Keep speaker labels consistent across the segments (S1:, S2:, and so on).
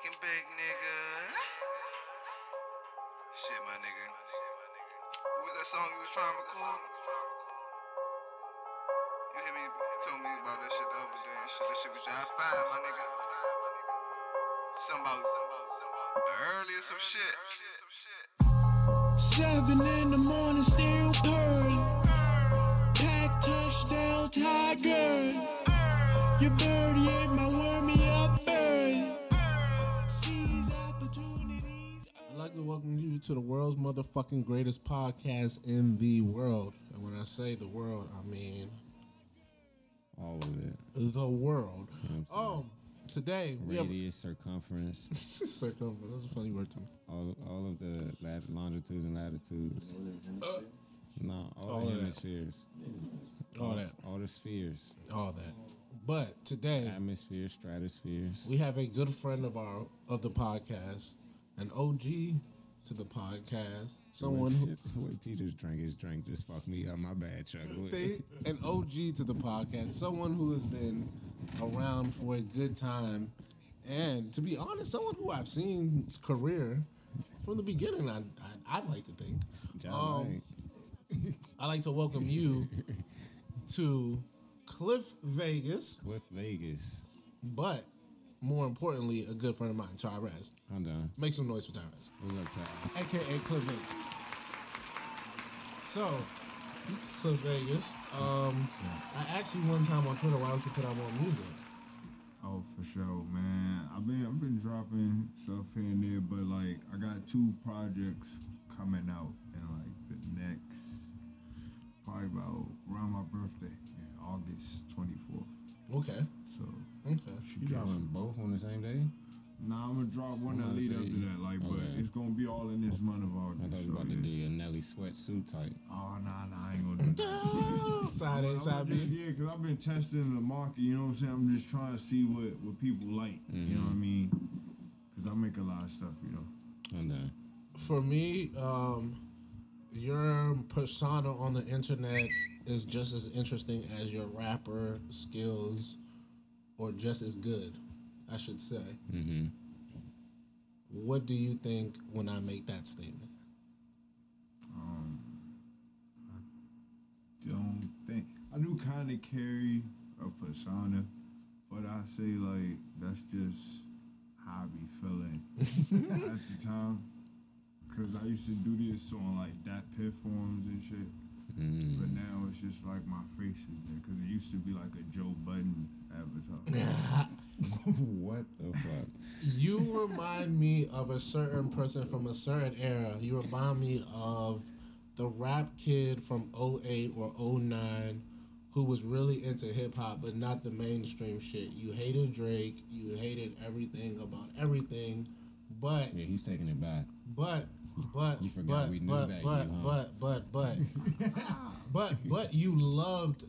S1: Making big nigga. Shit, my nigga. What was that song you was trying to record? You hear me? Told me about that shit the other day shit. That shit was just fine, my nigga. Something about the earliest of shit.
S2: Seven in the morning,
S3: to the world's motherfucking greatest podcast in the world. And when I say the world, I mean
S4: all of it.
S3: the world. Um, today we have
S4: Radius, circumference,
S3: circumference. That's a funny word to me.
S4: all all of the lat- longitudes and latitudes. No, all,
S3: All
S4: the
S3: of that.
S4: hemispheres,
S3: All that,
S4: all the spheres,
S3: all that. But today
S4: atmospheres, stratospheres.
S3: we have a good friend of our of the podcast, an OG to the podcast, someone who
S4: the way Peter's drank his drink just fucked me up. My bad, Chuck.
S3: They, an OG to the podcast, someone who has been around for a good time, and to be honest, someone who I've seen his career from the beginning. I, I I'd like to think. Um, I'd like to welcome you to Cliff Vegas,
S4: Cliff Vegas.
S3: but more importantly, a good friend of mine, Tyrez.
S4: I'm done.
S3: Make some noise for Tyrez,
S4: What's up, Ty?
S3: aka Cliff Vegas. So, Cliff Vegas. Um, I asked you one time on Twitter, why don't you put out more music?
S5: Oh, for sure, man. I've been I've been dropping stuff here and there, but like I got two projects coming out in like the next probably about around my birthday, in August twenty fourth.
S3: Okay.
S4: You dropping both on the same day?
S5: nah, I'm gonna drop one
S4: I'm
S5: that
S4: about to
S5: lead up to that, like, but
S4: okay.
S5: it's gonna be all in this month of
S4: I thought you
S5: so,
S4: were about to
S5: yeah.
S4: do a Nelly sweatsuit type.
S5: Oh nah, nah, I ain't gonna do that.
S3: Side A, side
S5: I'm just,
S3: B.
S5: yeah, because I've been testing the market, you know what I'm saying? I'm just trying to see what, what people like, you know what I
S4: Mm-hmm.
S5: mean? Because I make a lot of stuff, you know?
S4: I'm done.
S3: For me, um, your persona on the internet is just as interesting as your rapper skills, or just as good, I should say.
S4: Mm-hmm.
S3: What do you think when I make that statement?
S5: I don't think I do kind of carry a persona, but I say like that's just how I be feeling at the time. Cause I used to do this on like that pit forums and shit, but now it's just like my face is there. Cause it used to be like a Joe Budden avatar.
S4: what the fuck?
S3: You remind me of a certain person from a certain era. You remind me of the rap kid from 08 or 09 who was really into hip hop, but not the mainstream shit. You hated Drake, you hated everything about everything, but
S4: Yeah, he's taking it back.
S3: but but
S4: You forgot
S3: but
S4: we knew
S3: but
S4: that,
S3: but
S4: you, huh?
S3: but but but but but you loved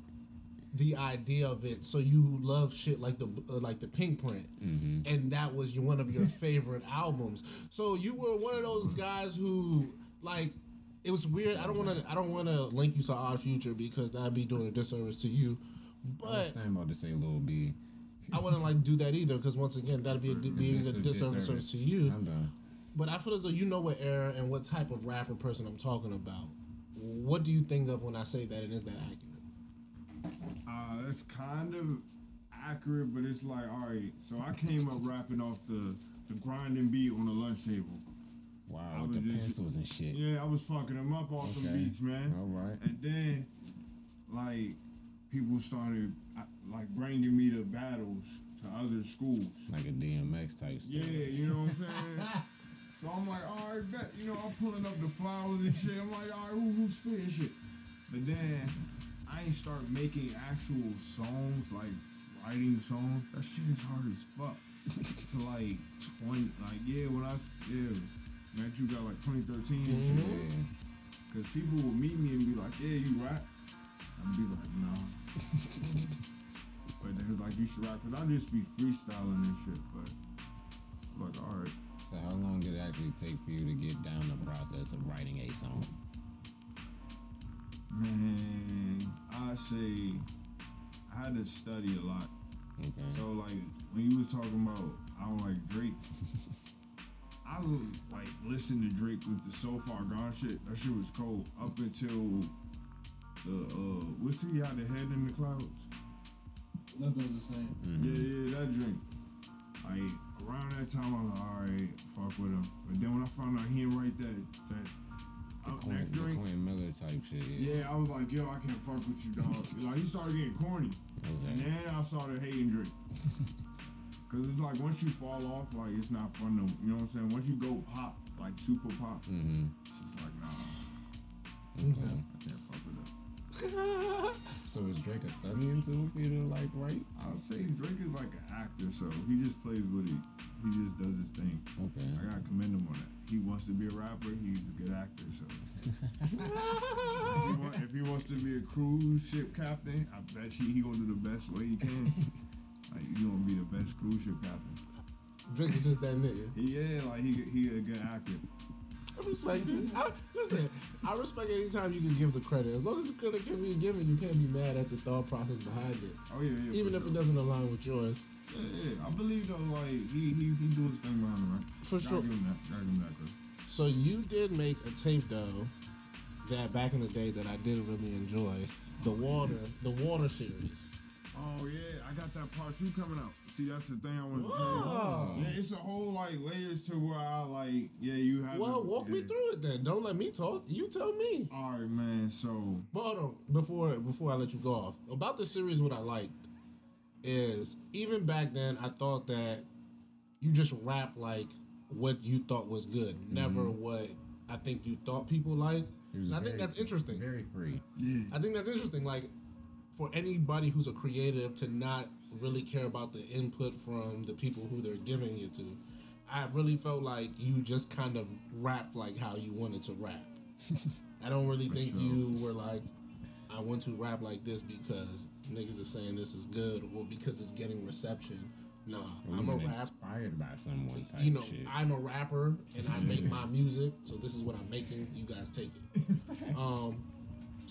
S3: the idea of it so you love shit like the uh, like the pink print
S4: Mm-hmm.
S3: and that was your, one of your favorite albums so you were one of those guys who like it was weird i don't want to i don't want to link you to odd future because that'd be doing a disservice to you But
S4: I was standing about to say Lil B.
S3: i wouldn't like do that either because once again that'd be a, being a disservice
S4: disservice.
S3: to you but I feel as though you know what era and what type of rapper person I'm talking about. What do you think of when I say that and is that accurate?
S5: Uh, that's kind of accurate, but it's like, all right. So I came up rapping off the the grinding beat on the lunch table.
S4: Wow, with the
S5: just-
S4: pencils and shit.
S5: Yeah, I was fucking them up off some
S4: Okay.
S5: beats, man.
S4: All right.
S5: And then, like, people started uh, like bringing me to battles to other schools.
S4: Like a DMX type stuff.
S5: Yeah, you know what I'm saying. so I'm like, all right, bet. You know, I'm pulling up the flowers and shit. I'm like, all right, who who's spitting shit? But then I ain't start making actual songs, like writing songs. That shit is hard as fuck. to like 20, like yeah, when I yeah, met you got like 2013 and shit. Mm-hmm.
S4: Yeah.
S5: Cause people will meet me and be like, yeah, you rap. I'd be like, no. but they was like, you should rap. Cause I just be freestyling and shit. But I'm like, all right.
S4: So how long did it actually take for you to get down the process of writing a song?
S5: Man, I say I had to study a lot.
S4: Okay.
S5: So like when you was talking about I don't like Drake. I was like listen to Drake with the So Far Gone shit. That shit was cold up until the uh, what's he had the head in the clouds?
S6: Nothing's the same.
S5: Yeah, yeah, that drink. Like around that time, I was like, all right, fuck with him. But then when I found out he didn't write that that
S4: The Quinn, the Quentin Miller type shit. Yeah.
S5: yeah, I was like, yo, I can't fuck with you, dog. like he started getting corny, and then I started hating Drake. Cause it's like once you fall off, like it's not fun to, you know what I'm saying? Once you go pop, like super pop,
S4: Mm-hmm.
S5: it's just like nah,
S4: Okay.
S5: I can't fuck with that.
S4: So is Drake a studying tool for you to like write?
S5: I'll say Drake is like an actor, so he just plays what he, he just does his thing.
S4: Okay.
S5: I gotta commend him on that. He wants to be a rapper. He's a good actor. So if, he want, if he wants to be a cruise ship captain, I bet you he gonna do the best way he can. like he gonna be the best cruise ship captain.
S3: Drake is just that nigga.
S5: Yeah, like he he a good actor.
S3: I respect it. I, listen, I respect anytime you can give the credit. As long as the credit can be given, you can't be mad at the thought process behind it.
S5: Oh yeah, yeah.
S3: Even if
S5: sure.
S3: it doesn't align with yours.
S5: Yeah, yeah. I believe though, like he he he do his thing around him, right?
S3: For
S5: Gotta
S3: sure.
S5: Give him that. Gotta give him that. Credit.
S3: So you did make a tape though that back in the day that I did really enjoy. The water, the water series.
S5: Oh yeah, I got that part two coming out. See, that's the thing I want to tell you. Yeah, it's a whole like layers to where I like. Yeah, you have.
S3: Well,
S5: to-
S3: walk me through it then. Don't let me talk. You tell me.
S5: All right, man. So
S3: But hold on, before before I let you go off about the series, what I liked is even back then I thought that you just rap like what you thought was good, never mm-hmm. what I think you thought people like.
S4: He was
S3: And I think that's interesting.
S4: Very free.
S5: yeah,
S3: I think that's interesting. Like for anybody who's a creative to not really care about the input from the people who they're giving it to. I really felt like you just kind of rapped like how you wanted to rap. I don't really think
S5: sure.
S3: you were like, I want to rap like this because niggas are saying this is good or because it's getting reception. Nah, I'm a
S4: even
S3: rap.
S4: inspired by someone type
S3: You know,
S4: shit.
S3: I'm a rapper and I make my music, so this is what I'm making. You guys take it. Um,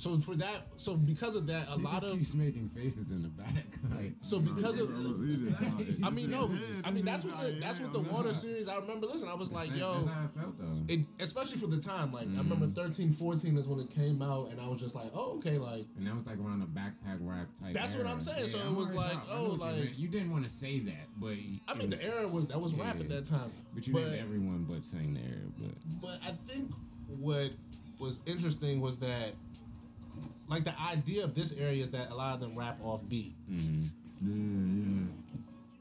S3: so for that, so because of that, a
S4: he
S3: lot of
S4: keeps making faces in the back. like,
S3: so because of I mean, no, I mean that's what the, that's what the water series. I remember. Listen, I was like, yo,
S4: that's how I felt though.
S3: it, especially for the time. Like I mm-hmm. remember 13, 14 is when it came out, and I was just like, oh, okay, like
S4: and that was like around the backpack rap type.
S3: That's what. I'm saying. So it was like. Oh,
S4: you
S3: like-
S4: you didn't want to say that, but
S3: I mean,
S4: was-
S3: the era was that was rap at that time.
S4: But you
S3: but,
S4: named everyone but saying the era. But
S3: but I think what was interesting was that. Like the idea of this area is that a lot of them rap off beat,
S5: Yeah, yeah.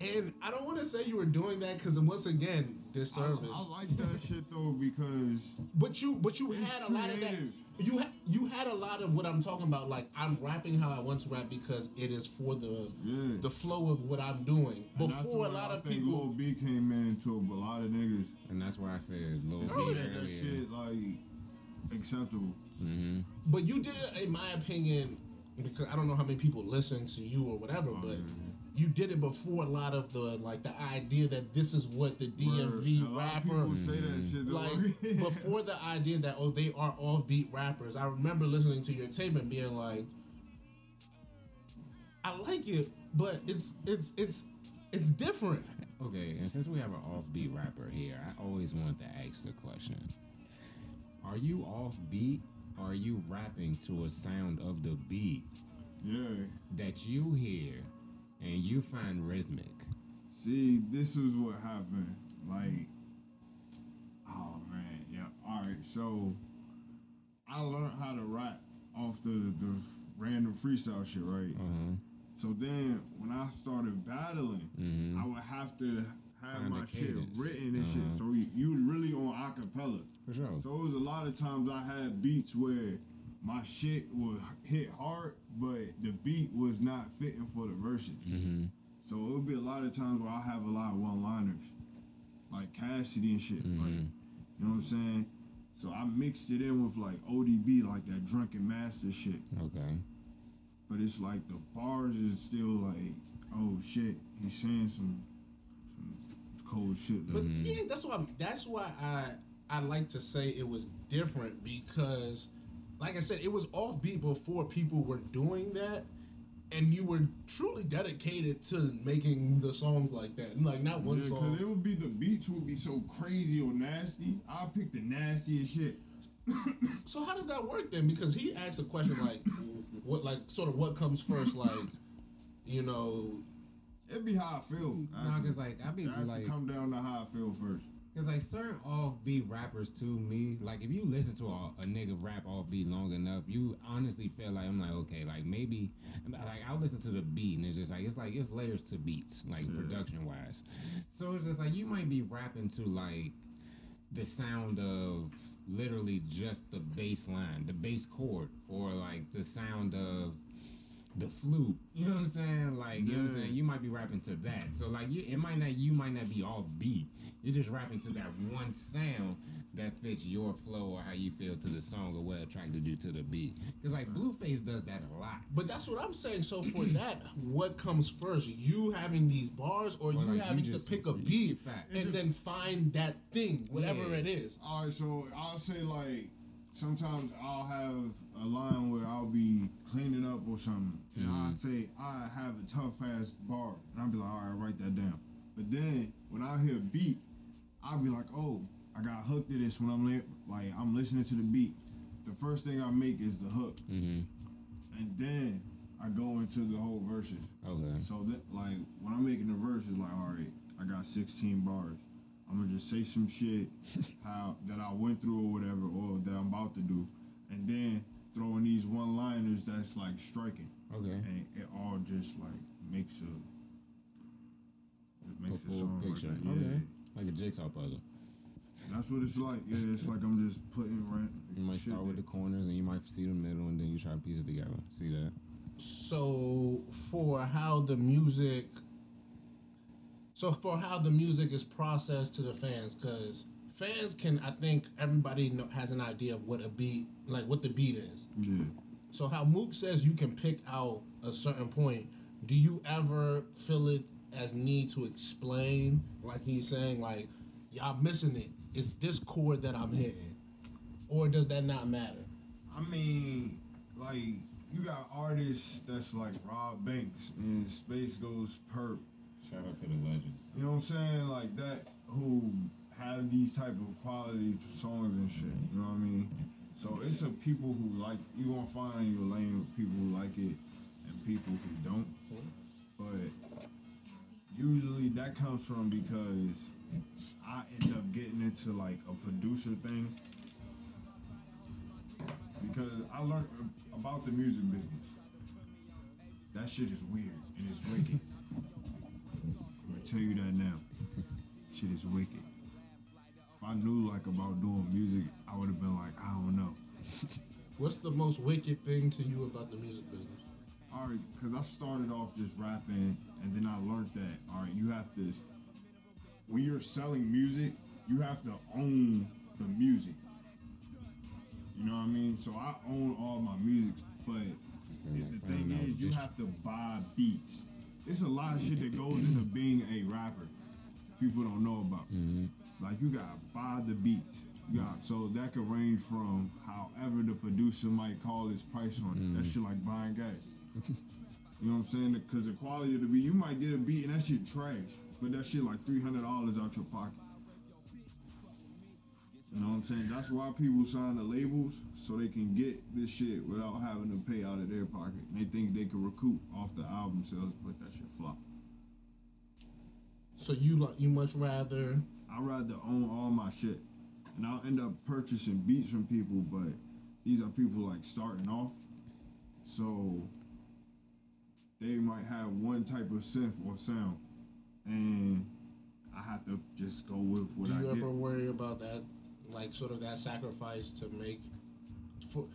S3: and I don't want to say you were doing that because once again, disservice.
S5: I like that shit though because
S3: But you, but you
S5: It's
S3: had a lot of that. You had you had a lot of what I'm talking about. Like I'm rapping how I want to rap because it is for the
S5: Yeah.
S3: the flow of what I'm doing.
S5: and that's
S3: Before a lot
S5: I
S3: of
S5: think
S3: people,
S5: Lil B came into a lot of niggas.
S4: and that's why I said Lil B
S5: Made that shit like acceptable.
S4: Mm-hmm.
S3: but you did it in my opinion because I don't know how many people listen to you or whatever,
S5: Oh,
S3: but you did it before a lot of the like the idea that this is what the DMV
S5: Word. A lot of
S3: rapper
S5: people say that shit.
S3: like before the idea that oh they are offbeat rappers. I remember listening to your tape and being like, I like it, but it's it's it's it's different.
S4: Okay, and since we have an offbeat rapper here, I always wanted to ask the question: Are you offbeat? Or are you rapping to a sound of the beat
S5: yeah.
S4: that you hear and you find rhythmic?
S5: See, this is what happened. Like, oh man, yeah. All right, so I learned how to rap off the the random freestyle shit, right?
S4: Uh-huh.
S5: So then, when I started battling, I would have to have my shit written and
S4: Uh-huh.
S5: shit. So you, you really on acapella.
S4: For sure.
S5: So it was a lot of times I had beats where my shit would hit hard, but the beat was not fitting for the verses.
S4: mm-hmm.
S5: So it would be a lot of times where I have a lot of one-liners, like Cassidy and shit. Like, you know what I'm saying? So I mixed it in with like ODB, like that drunken master shit.
S4: Okay.
S5: But it's like the bars is still like, oh shit, he's saying some cold shit.
S3: But mm-hmm. yeah, that's why that's why I I like to say it was different because like I said, it was offbeat before people were doing that. and you were truly dedicated to making the songs like that. and Like not one
S5: Yeah,
S3: song.
S5: cause it would be the beats would be so crazy or nasty. I pick the nastiest shit.
S3: So how does that work then? Because he asked a question like, what like sort of what comes first? Like, you know,
S5: It'd be how I feel.
S4: Nah, cause like I be
S5: It has
S4: like,
S5: come down to how I feel first.
S4: cause like certain offbeat rappers to me, like if you listen to a, a nigga rap offbeat long enough, you honestly feel like I'm like okay, like maybe like I'll listen to the beat and it's just like it's like it's layers to beats, like production wise. So it's just like you might be rapping to like the sound of literally just the bass line, the bass chord, or like the sound of the flute. You know what I'm saying? Like, you know what I'm saying? Mm-hmm. You might be rapping to that. So like you it might not you might not be off beat. You're just rapping to that one sound that fits your flow or how you feel to the song or what attracted you to the beat. Cause like Blueface does that a lot.
S3: but that's what I'm saying. So for that, what comes first? You having these bars, or, you
S4: like, you
S3: having
S4: just-
S3: to pick a beat
S4: fact.
S3: and then find that thing, whatever
S4: Yeah.
S3: it is.
S5: All right, so I'll say like sometimes I'll have a line where I'll be cleaning up or something, and I say I have a tough ass bar, and I'll be like, all right, write that down. But then when I hear a beat, I'll be like, oh, I got hooked to this when I'm li- like I'm listening to the beat. The first thing I make is the hook,
S4: Mm-hmm.
S5: and then I go into the whole verses.
S4: Okay.
S5: So that like when I'm making the verses, like all right, I got 16 bars. I'm gonna just say some shit how that I went through or whatever, or that I'm about to do, and then throwing these one-liners that's like striking,
S4: Okay.
S5: and it all just like makes a it makes a
S4: full
S5: song
S4: picture.
S5: Like. Yeah,
S4: Okay. Like a jigsaw puzzle.
S5: that's what it's like. Yeah, it's like I'm just putting rent.
S4: You might
S5: shit
S4: start with the corners and you might see the middle and then you try to piece it together. See that?
S3: So for how the music, so for how the music is processed to the fans, because fans can, I think everybody know, has an idea of what a beat, like what the beat is.
S5: Yeah.
S3: So how Mook says you can pick out a certain point, do you ever feel it as need to explain, like he's saying, like y'all missing it. it? Is this chord that I'm hitting, or does that not matter?
S5: I mean, like you got artists that's like Rob Banks and Space Ghost Purrp.
S4: Shout out to the legends.
S5: You know what I'm saying? Like that who have these type of quality songs and shit. You know what I mean? So it's a people who like you gonna find in your lane people who like it and people who don't. But usually that comes from because I end up getting into like a producer thing. Because I learned about the music business. That shit is weird and it's wicked. I'm gonna tell you that now. Shit is wicked. If I knew like about doing music, I would have been like, I don't know.
S3: What's the most wicked thing to you about the music business?
S5: All right, because I started off just rapping, and then I learned that all right, you have to when you're selling music, you have to own the music. You know what I mean? So I own all my music, but the, the thing is, you have to buy beats. It's a lot of shit that goes into being a rapper. People don't know about. Mm-hmm. Like you got buy the beats. You got so that could range from however the producer might call his price on it. That mm-hmm. shit like buying gas. You know what I'm saying? Because the quality of the beat, you might get a beat and that shit trash, but that shit like three hundred dollars out your pocket. You know what I'm saying? That's why people sign the labels so they can get this shit without having to pay out of their pocket. And they think they can recoup off the album sales, but that shit flop.
S3: So you like you much rather
S5: I'd rather own all my shit. And I'll end up purchasing beats from people, but these are people like starting off. So they might have one type of synth or sound. And I have to just go with what
S3: do
S5: I
S3: you
S5: get.
S3: ever worry about that like sort of that sacrifice to make for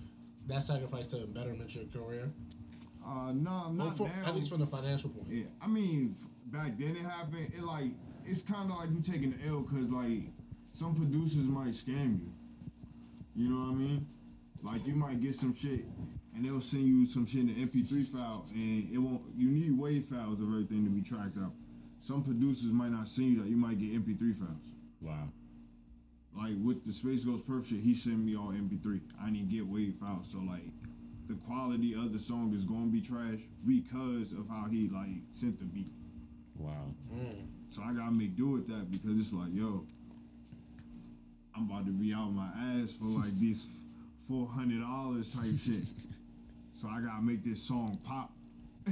S3: that sacrifice to betterment your career?
S5: Uh, no,
S3: Or
S5: not
S3: for,
S5: now.
S3: at least from the financial point.
S5: Yeah, I mean, back then it happened. It like it's kind of like you taking the L because like some producers might scam you. You know what I mean? Like you might get some shit and they'll send you some shit in the MP3 file and it won't. You need WAV files of everything to be tracked out. Some producers might not send you that. You might get MP3 files.
S4: Wow.
S5: Like with the Space Ghost Purrp shit, he sent me all MP3. I didn't get WAV files, so like the quality of the song is gonna be trash because of how he like sent the beat.
S4: Wow. Mm.
S5: So I gotta make do with that because it's like, yo, I'm about to be out my ass for like these four hundred dollars type shit. So I gotta make this song pop.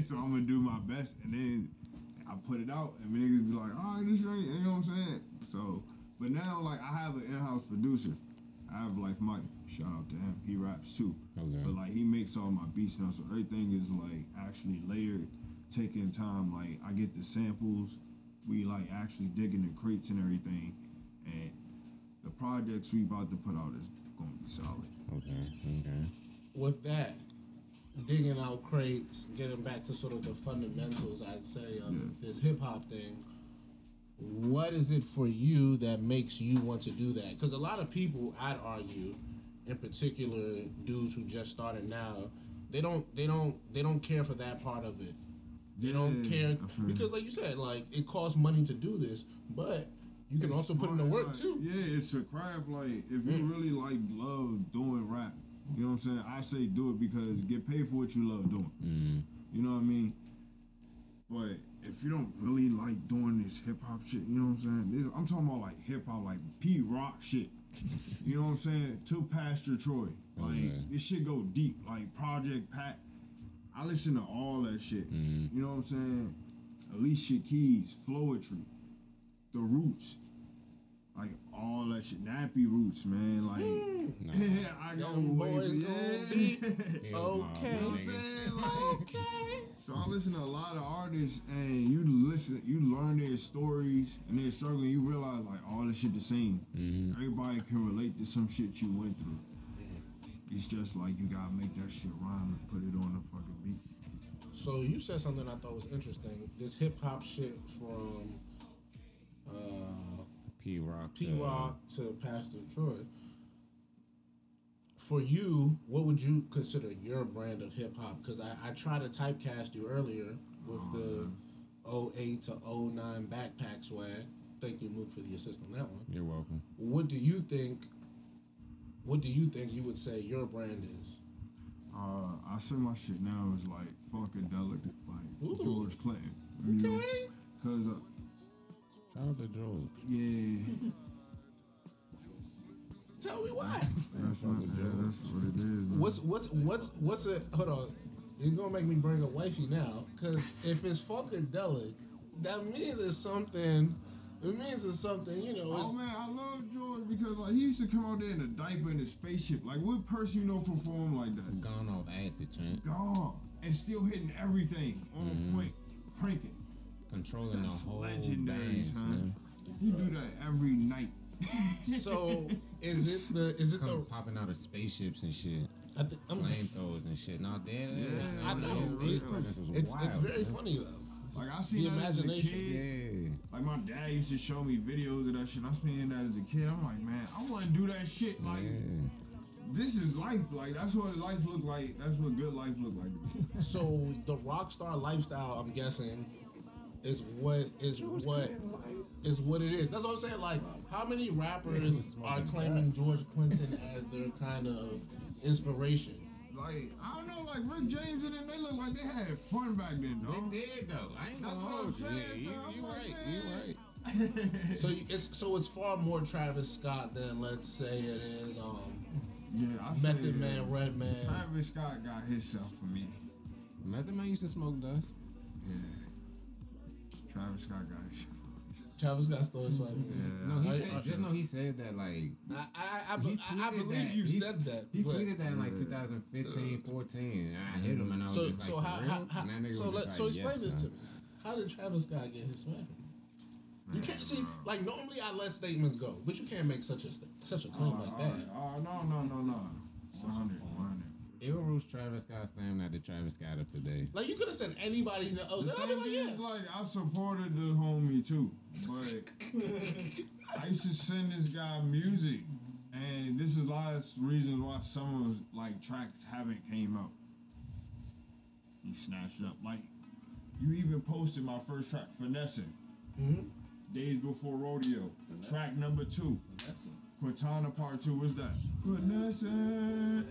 S5: so I'm gonna do my best, and then I put it out, and niggas be like, all right, this ain't, you know what I'm saying? So, but now like I have an in-house producer. I have Life Mike. Shout out to him. He raps too.
S4: Okay.
S5: But like he makes all my beats now, so everything is like actually layered, taking time. Like I get the samples, we like actually digging the crates and everything, and the projects we about to put out is gonna be solid.
S4: Okay. Okay.
S3: with that, digging out crates, getting back to sort of the fundamentals, I'd say, of
S5: Yeah.
S3: this hip hop thing. What is it for you that makes you want to do that? Because a lot of people, I'd argue, in particular, dudes who just started now, they don't, they don't, they don't care for that part of it. They don't care
S5: I
S3: because, like you said, like it costs money to do this, but you can
S5: It's
S3: also put in the work
S5: like,
S3: too.
S5: Yeah, it's a craft. Like if you mm. really like love doing rap, you know what I'm saying. I say do it because get paid for what you love doing. Mm. You know what I mean. But if you don't really like doing this hip hop shit, you know what I'm saying. This, I'm talking about like hip hop, like Pete Rock shit. you know what I'm saying? To Pastor Troy, oh, like
S4: Okay.
S5: this shit go deep. Like Project Pat, I listen to all that shit. Mm-hmm. You know what I'm saying? Alicia Keys, Floetry, The Roots, like all that shit. Nappy Roots, man. Like, mm. yeah, I got
S3: Them boys
S5: yeah.
S3: gonna be
S4: Hell
S3: okay.
S5: You know what I'm saying? Like,
S3: Okay.
S5: so I listen to a lot of artists, and you listen, you learn their stories and their struggle. And you realize like all this shit the same. Mm-hmm. Everybody can relate to some shit you went through. It's just like you gotta make that shit rhyme and put it on the fucking beat.
S3: So you said something I thought was interesting. This hip hop shit from
S4: Pete Rock.
S3: Pete Rock to Pastor Troy. For you, what would you consider your brand of hip hop? Because I, I tried to typecast you earlier with the 08 to 09 backpack swag. Thank you, Mook, for the assist on that one.
S4: You're welcome.
S3: What do you think? What do you think you would say your brand is?
S5: Uh, I say my shit now is like funkadelic, like
S3: Ooh.
S5: George Clinton. You know?
S3: Okay.
S5: Cause uh,
S4: Shout out to George.
S5: yeah,
S3: Tell me why.
S5: that's what, that's what it is. Man.
S3: What's what's what's what's a hold on? You're gonna make me bring up wifey now, cause if it's funkadelic, that means it's something. It means it's something. You know, it's
S5: Oh man, I love George because like he used to come out there in a diaper in a spaceship. Like what person you know perform like that?
S4: Gone off acid, Trent.
S5: Gone and still hitting everything on mm-hmm. point, cranking.
S4: Controlling
S5: That's
S4: the whole
S5: legendary,
S4: dance,
S5: son.
S4: man.
S5: He do that every night.
S3: so. Is it the? Is it
S4: Come
S3: the?
S4: popping out of spaceships and shit.
S3: I think I'm,
S4: Flamethrowers and shit. No, dead ass.
S3: I
S4: man.
S3: know.
S4: His stage presence was
S3: It's
S4: wild,
S3: it's very
S4: man.
S3: funny though.
S5: Like I seen
S3: The
S5: that as a
S3: imagination.
S5: kid.
S4: Yeah.
S5: Like my dad used to show me videos of that shit. I seen that as a kid. I'm like, man, I want to do that shit. Like,
S4: Yeah.
S5: this is life. Like that's what life look like. That's what good life look like.
S3: So the rock star lifestyle, I'm guessing, is what is what is what it is. That's what I'm saying. Like, how many rappers are claiming George Clinton as their kind of inspiration?
S5: Like I don't know, like Rick James and them, they look like they had fun back then, dog.
S4: They did though. I ain't
S5: That's
S4: gonna
S5: what I'm
S4: hold you.
S5: saying,
S4: Yeah,
S5: son.
S4: you,
S5: I'm
S4: you
S5: like,
S4: right.
S5: man.
S4: You right.
S3: So you- it's so it's far more Travis Scott than let's say it is um,
S5: Yeah, I say
S3: Method
S5: uh,
S3: Man, Redman.
S5: Travis Scott got himself for me.
S4: Method Man used to smoke dust.
S5: Yeah. Travis Scott got his himself.
S3: Travis Scott stole his swag.
S5: Yeah.
S4: No, he
S3: I-
S4: said.
S3: I-
S4: just know he said that like.
S3: I, I, I, I, I believe
S4: that.
S3: you
S4: He-
S3: said that.
S4: He
S3: but-
S4: tweeted that in like 2015, 14, and I hit him and I was
S3: So
S4: just like,
S3: so
S4: for
S3: how, how, how
S4: and nigga
S3: so let
S4: just
S3: so explain
S4: yes,
S3: this
S4: son.
S3: to me. How did Travis Scott get his swag from you? You can't see like normally I let statements go, but you can't make such a sta- such a claim oh, like oh, that.
S5: Oh, no, no, no, no. 100, 100.
S4: Eagle Roots Travis Scott stand at the Travis Scott of today.
S3: Like you could have sent anybody else.
S5: The
S3: and I'd be
S5: thing
S3: like, yeah.
S5: is, like, I supported the homie too, but I used to send this guy music, and this is a lot of reasons why some of his like tracks haven't came out. He snatched up, like you even posted my first track, finessing,
S3: Mm-hmm.
S5: days before rodeo, track number two, Quintana part two. What's that? Finessing.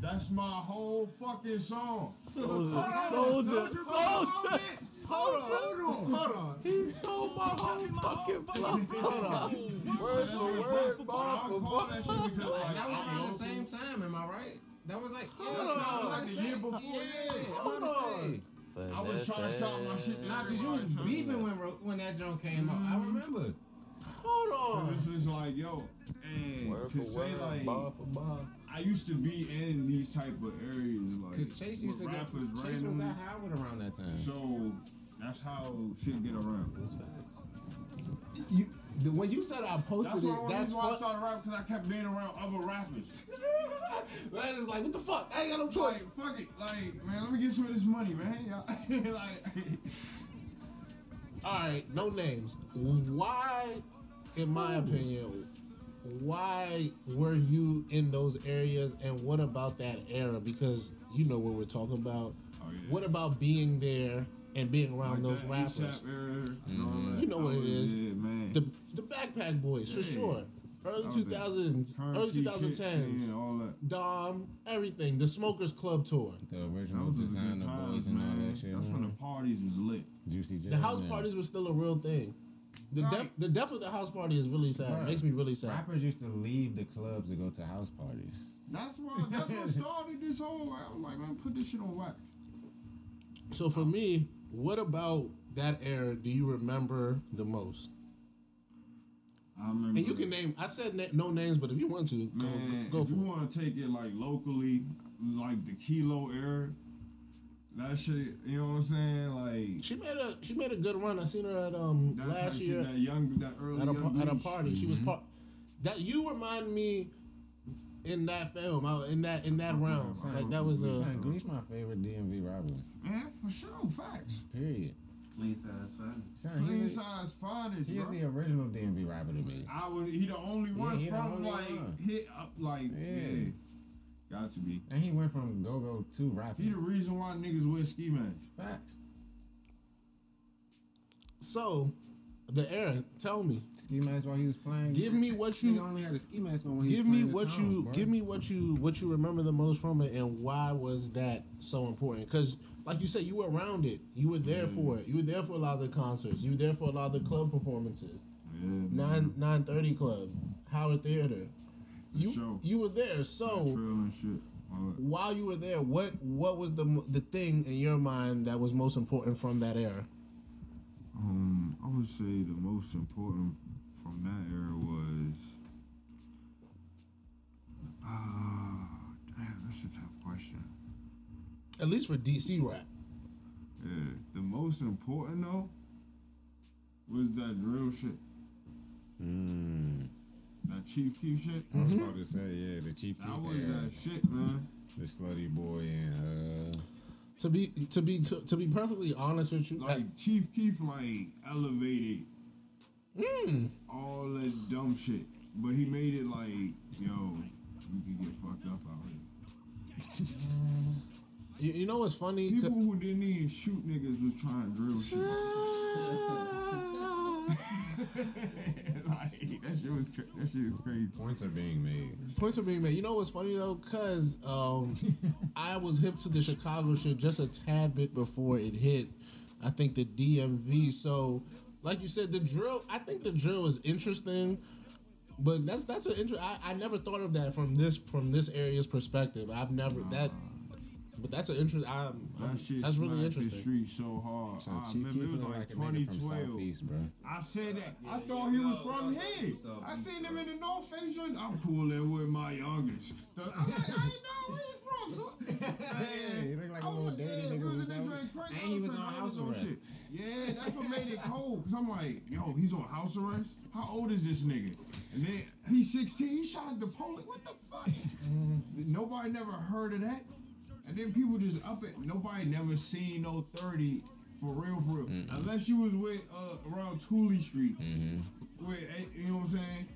S5: That's my whole fucking song.
S7: Soldier,
S5: Soldier,
S7: soldier,
S5: Hold on, hold on, hold on.
S7: He stole my whole fucking flow. Hold on. Word for word, bar
S5: I
S7: for
S5: call
S7: bar.
S5: that shit because like
S4: That was
S5: I'm
S4: around the same time, am I right? That was like yeah,
S5: Hold
S4: that's what I
S5: on. Like the year before,
S4: yeah.
S5: yeah.
S4: I'm about to say.
S5: I was trying to shout my shit.
S4: Nah, cause you was beefing when when that joint came out. I mm-hmm. remember.
S3: Hold on.
S5: This is like, yo, and
S7: Word
S5: to
S7: for
S5: say
S7: word,
S5: like,
S7: bar for bar.
S5: I used to be in these type of areas, like,
S4: Cause Chase used to
S5: with
S4: get
S5: rappers
S4: Chase was
S5: randomly.
S4: at Howard around that time.
S5: So that's how shit get around.
S3: You, the, when you said I posted
S5: That's
S3: it,
S5: why,
S3: that's
S5: that's why I started rapping because I kept being around other rappers.
S3: Man is like, what the fuck? I ain't got no
S5: like,
S3: choice.
S5: fuck it, like, man, let me get some of this money, man. Like,
S3: All right, no names. Why, in my opinion, why were you in those areas, and what about that era? Because you know what we're talking about.
S5: Oh, yeah.
S3: What about being there and being around
S5: like
S3: those rappers?
S5: Era and all mm-hmm. that.
S3: You know what
S5: I
S3: it
S5: was-
S3: is.
S5: Yeah, man.
S3: The the Backpack Boys for sure. Early
S5: That was
S3: two
S5: the
S3: thousands,
S5: Currency
S3: early two
S5: shit,
S3: thousand tens.
S5: yeah, all that.
S3: Dom, everything. The Smokers Club tour.
S4: The original
S5: was just
S4: designer boys
S5: times,
S4: and all that shit.
S5: That's when the parties was lit.
S4: Juicy J.
S3: The house
S4: man.
S3: parties were still a real thing. The
S5: Right.
S3: depth, the depth of the house party is really sad.
S4: Bruh,
S3: Makes me really sad.
S4: Rappers used to leave the clubs to go to house parties.
S5: That's why. That's what started this whole. Like, I'm like, man, put this shit on wax.
S3: So for me, what about that era do you remember the most?
S5: I remember.
S3: And you can name. I said na- no names, but if you want to, go,
S5: Man,
S3: go
S5: if
S3: for
S5: you
S3: it.
S5: want to take it like locally, like the Kilo era, that shit, you know what I'm saying? Like
S3: She made a she made a good run. I seen her at um
S5: that type
S3: last
S5: shit,
S3: year
S5: that young, that early
S3: at a
S5: young
S3: at a
S5: age.
S3: party. She was part. That you remind me in that film, I- in that in that round. Like that was a.
S4: Son, Grease my favorite DMV rapper.
S5: Man, for sure, facts.
S4: Period.
S8: Clean size fine.
S4: Son,
S5: Clean size finest,
S4: he's
S5: bro.
S4: the original DMV rapper to me.
S5: I was he the only one
S4: he the
S5: from
S4: only
S5: like
S4: one.
S5: hit up like
S4: Yeah.
S5: yeah. Got to be.
S4: And he went from go go to
S5: rap.
S4: He
S5: the reason why niggas wear ski masks.
S4: Facts.
S3: So, the era. Tell me.
S4: Ski mask while he was playing.
S3: Give me what you.
S4: He
S3: you.
S4: only had a ski mask on when he
S3: Give
S4: was
S3: me
S4: playing the
S3: what
S4: songs,
S3: you.
S4: bro.
S3: Give me what you. What you remember the most from it, and why was that so important? Because, like you said, you were around it. You were there for it. You were there for a lot of the concerts. You were there for a lot of the club performances.
S5: Yeah.
S3: Nine nine thirty club, Howard Theater. You
S5: sure.
S3: you were there. So
S5: Trail and shit. All that.
S3: while you were there, what what was the the thing in your mind that was most important from that era?
S5: Um, I would say the most important from that era was. Ah, damn, that's a tough question.
S3: At least for DC rap.
S5: Yeah, the most important though was that drill shit.
S4: Mm.
S5: That Chief Keef shit.
S4: I was about to say, yeah, the Chief Keef
S5: That was
S4: era,
S5: that shit, man.
S4: the Slutty Boy, and uh,
S3: To be to be to, to be perfectly honest with you,
S5: Like Chief Keef, like elevated
S3: mm,
S5: all that dumb shit, but he made it like, yo, you can get fucked up out here.
S3: you, you know what's funny?
S5: People who didn't even shoot niggas was trying to drill shit. like that shit was cra- that shit was crazy.
S4: points are being made.
S3: Points are being made. You know what's funny though? Cause um, I was hip to the Chicago shit just a tad bit before it hit. I think the DMV. So, like you said, the drill. I think the drill is interesting, but that's that's an interest. I, I never thought of that from this from this area's perspective. I've never that. But that's an interest. I'm, I'm-
S5: shit
S3: that's really
S5: smacked the
S3: interesting.
S5: street so hard.
S4: Son,
S5: I remember it was like
S4: like a nigga from
S5: 2012.
S4: Bro.
S5: I said that. I thought he was from here. I seen him in the North Face joint. I'm cooling with my youngest. I'm like, I ain't know where he from, son.
S4: Yeah, he look like a
S5: I was
S4: little dirty
S5: yeah,
S4: nigga
S5: was in
S4: some-
S5: there drinking crack.
S4: and he was on house
S5: this
S4: arrest.
S5: Yeah, that's what made it cold. Cause I'm like, yo, he's on house arrest. How old is this nigga? And then he's 16. He shot at the police. What the fuck? Nobody never heard of that. And then people just up it. Nobody never seen no 30 for real, for real. Unless you was with uh, around Tooley Street, with eh, you know what I'm saying,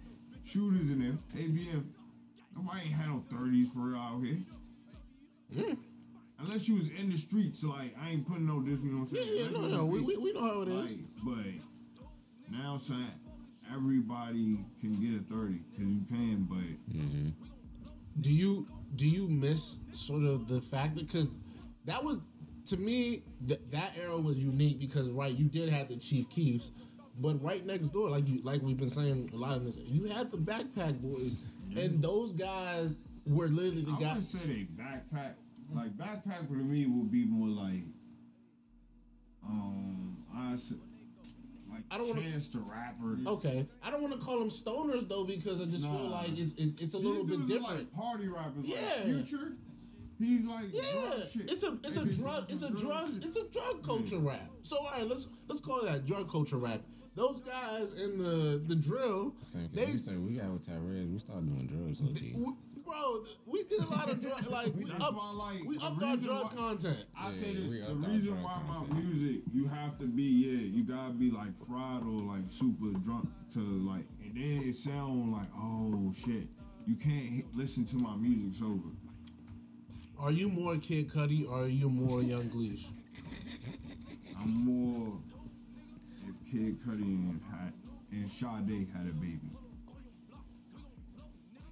S5: shooters in them, ABM. Nobody ain't had no 30s for real out here. Unless you was in the streets, like I ain't putting no this, you know what I'm saying?
S3: yeah,
S5: Unless
S3: no, no, we,
S5: in the
S3: we, we know how it is.
S5: like, but now saying everybody can get a 30 because you can, but
S3: Do you do you miss sort of the fact that because that was to me th- that era was unique because right you did have the Chief Keefs, but right next door like you like we've been saying a lot of this you had the Backpack Boys and those guys were literally the
S5: I
S3: guys.
S5: wouldn't say they backpack. Like backpack for me would be more like, um, I said, like
S3: I don't wanna-
S5: Chance the Rapper.
S3: Okay, I don't want to call them stoners though because I just feel like it's it, it's a little
S5: These
S3: bit different.
S5: Like party rappers,
S3: Yeah.
S5: like Future. He's like
S3: Yeah,
S5: drug shit.
S3: it's a it's a
S5: They just
S3: drug it's a drug
S5: shit.
S3: it's a drug culture rap. So all right, let's let's call that drug culture rap. Those guys in the the drill,
S4: Same, 'cause
S3: they
S4: we said we got with Tyrese, we started doing drugs. Okay.
S3: W- bro, we did a lot of drug like we up
S5: why, like,
S3: we
S5: the
S3: upped our drug
S5: why-
S3: content.
S5: I
S4: Yeah,
S5: say this: the reason
S4: drug
S5: why my music, you have to be, yeah, you gotta be like fried or like super drunk to like, and then it sound like, oh shit, you can't hit, listen to my music sober.
S3: Are you more Kid Cudi or are you more Young Gleesh?
S5: I'm more if Kid Cudi and had and Sade had a baby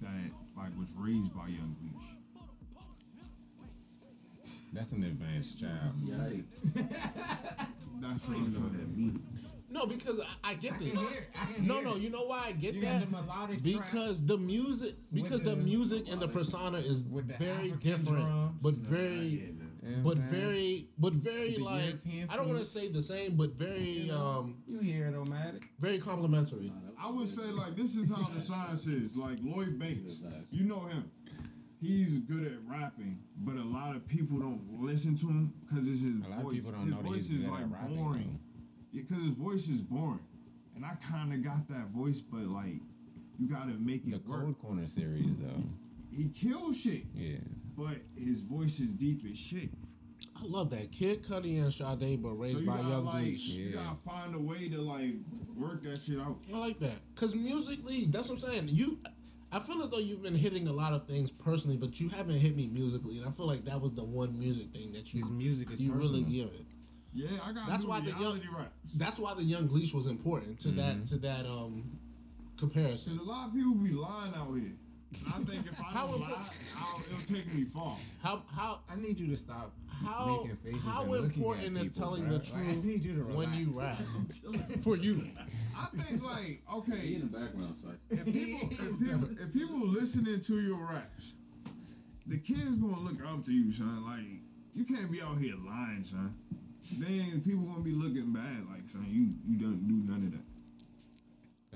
S5: that like was raised by Young Gleesh.
S4: That's an advanced child.
S5: That's what I'm saying.
S3: No, because I, I get
S4: I
S3: that.
S4: can hear. I can
S3: No,
S4: hear
S3: no, you know why I get
S4: You got
S3: that?
S4: the melodic
S3: because the music because the,
S4: the-
S3: music and the persona is
S4: With the
S3: very
S4: African
S3: different
S4: drums.
S3: but very
S4: You know
S3: but
S4: saying?
S3: very but very
S4: The
S3: like
S4: European
S3: I don't want to say the same but very um
S4: You hear it, Omatic.
S3: very complimentary.
S5: I would say like this is how the science is. Like Lloyd Banks, you know him. He's good at rapping, but a lot of people don't listen to him because it's his
S4: A lot of
S5: voice.
S4: people don't
S5: his
S4: know
S5: voice is like
S4: rapping.
S5: boring. Yeah, because his voice is boring, and I kind of got that voice, but like you gotta make
S4: The
S5: it work.
S4: Cold Corner series, though.
S5: He kills shit,
S4: Yeah.
S5: but his voice is deep as shit.
S3: I love that Kid Cudi and Sade, but raised
S5: So you
S3: by
S5: gotta
S3: Young
S5: like
S3: Gleesh.
S5: you
S4: Yeah.
S5: gotta find a way to like work that shit out.
S3: I like that because musically, that's what I'm saying. You, I feel as though you've been hitting a lot of things personally, but you haven't hit me musically, and I feel like that was the one music thing that you
S4: His music is
S3: you really
S4: personal.
S3: give it.
S5: Yeah, I got.
S3: That's why the young-
S5: reality raps.
S3: That's why the Young Gleesh was important to that to that um comparison.
S5: Cause a lot of people be lying out here. And I think if I
S3: How
S5: don't
S3: impor-
S5: lie, I'll, it'll take me far.
S3: How how
S4: I need you to stop
S3: how
S4: making faces
S3: how
S4: and looking
S3: important
S4: at
S3: is
S4: people,
S3: telling
S4: bruh.
S3: the
S4: Like, I need you to
S3: when you rap
S4: relax.
S3: for you?
S5: I think like okay,
S6: in the background, sorry.
S5: if people, if people if people listening to your raps, the kids gonna look up to you, son. Like you can't be out here lying, son. Then people gonna be looking bad, like son. You you don't do none of that.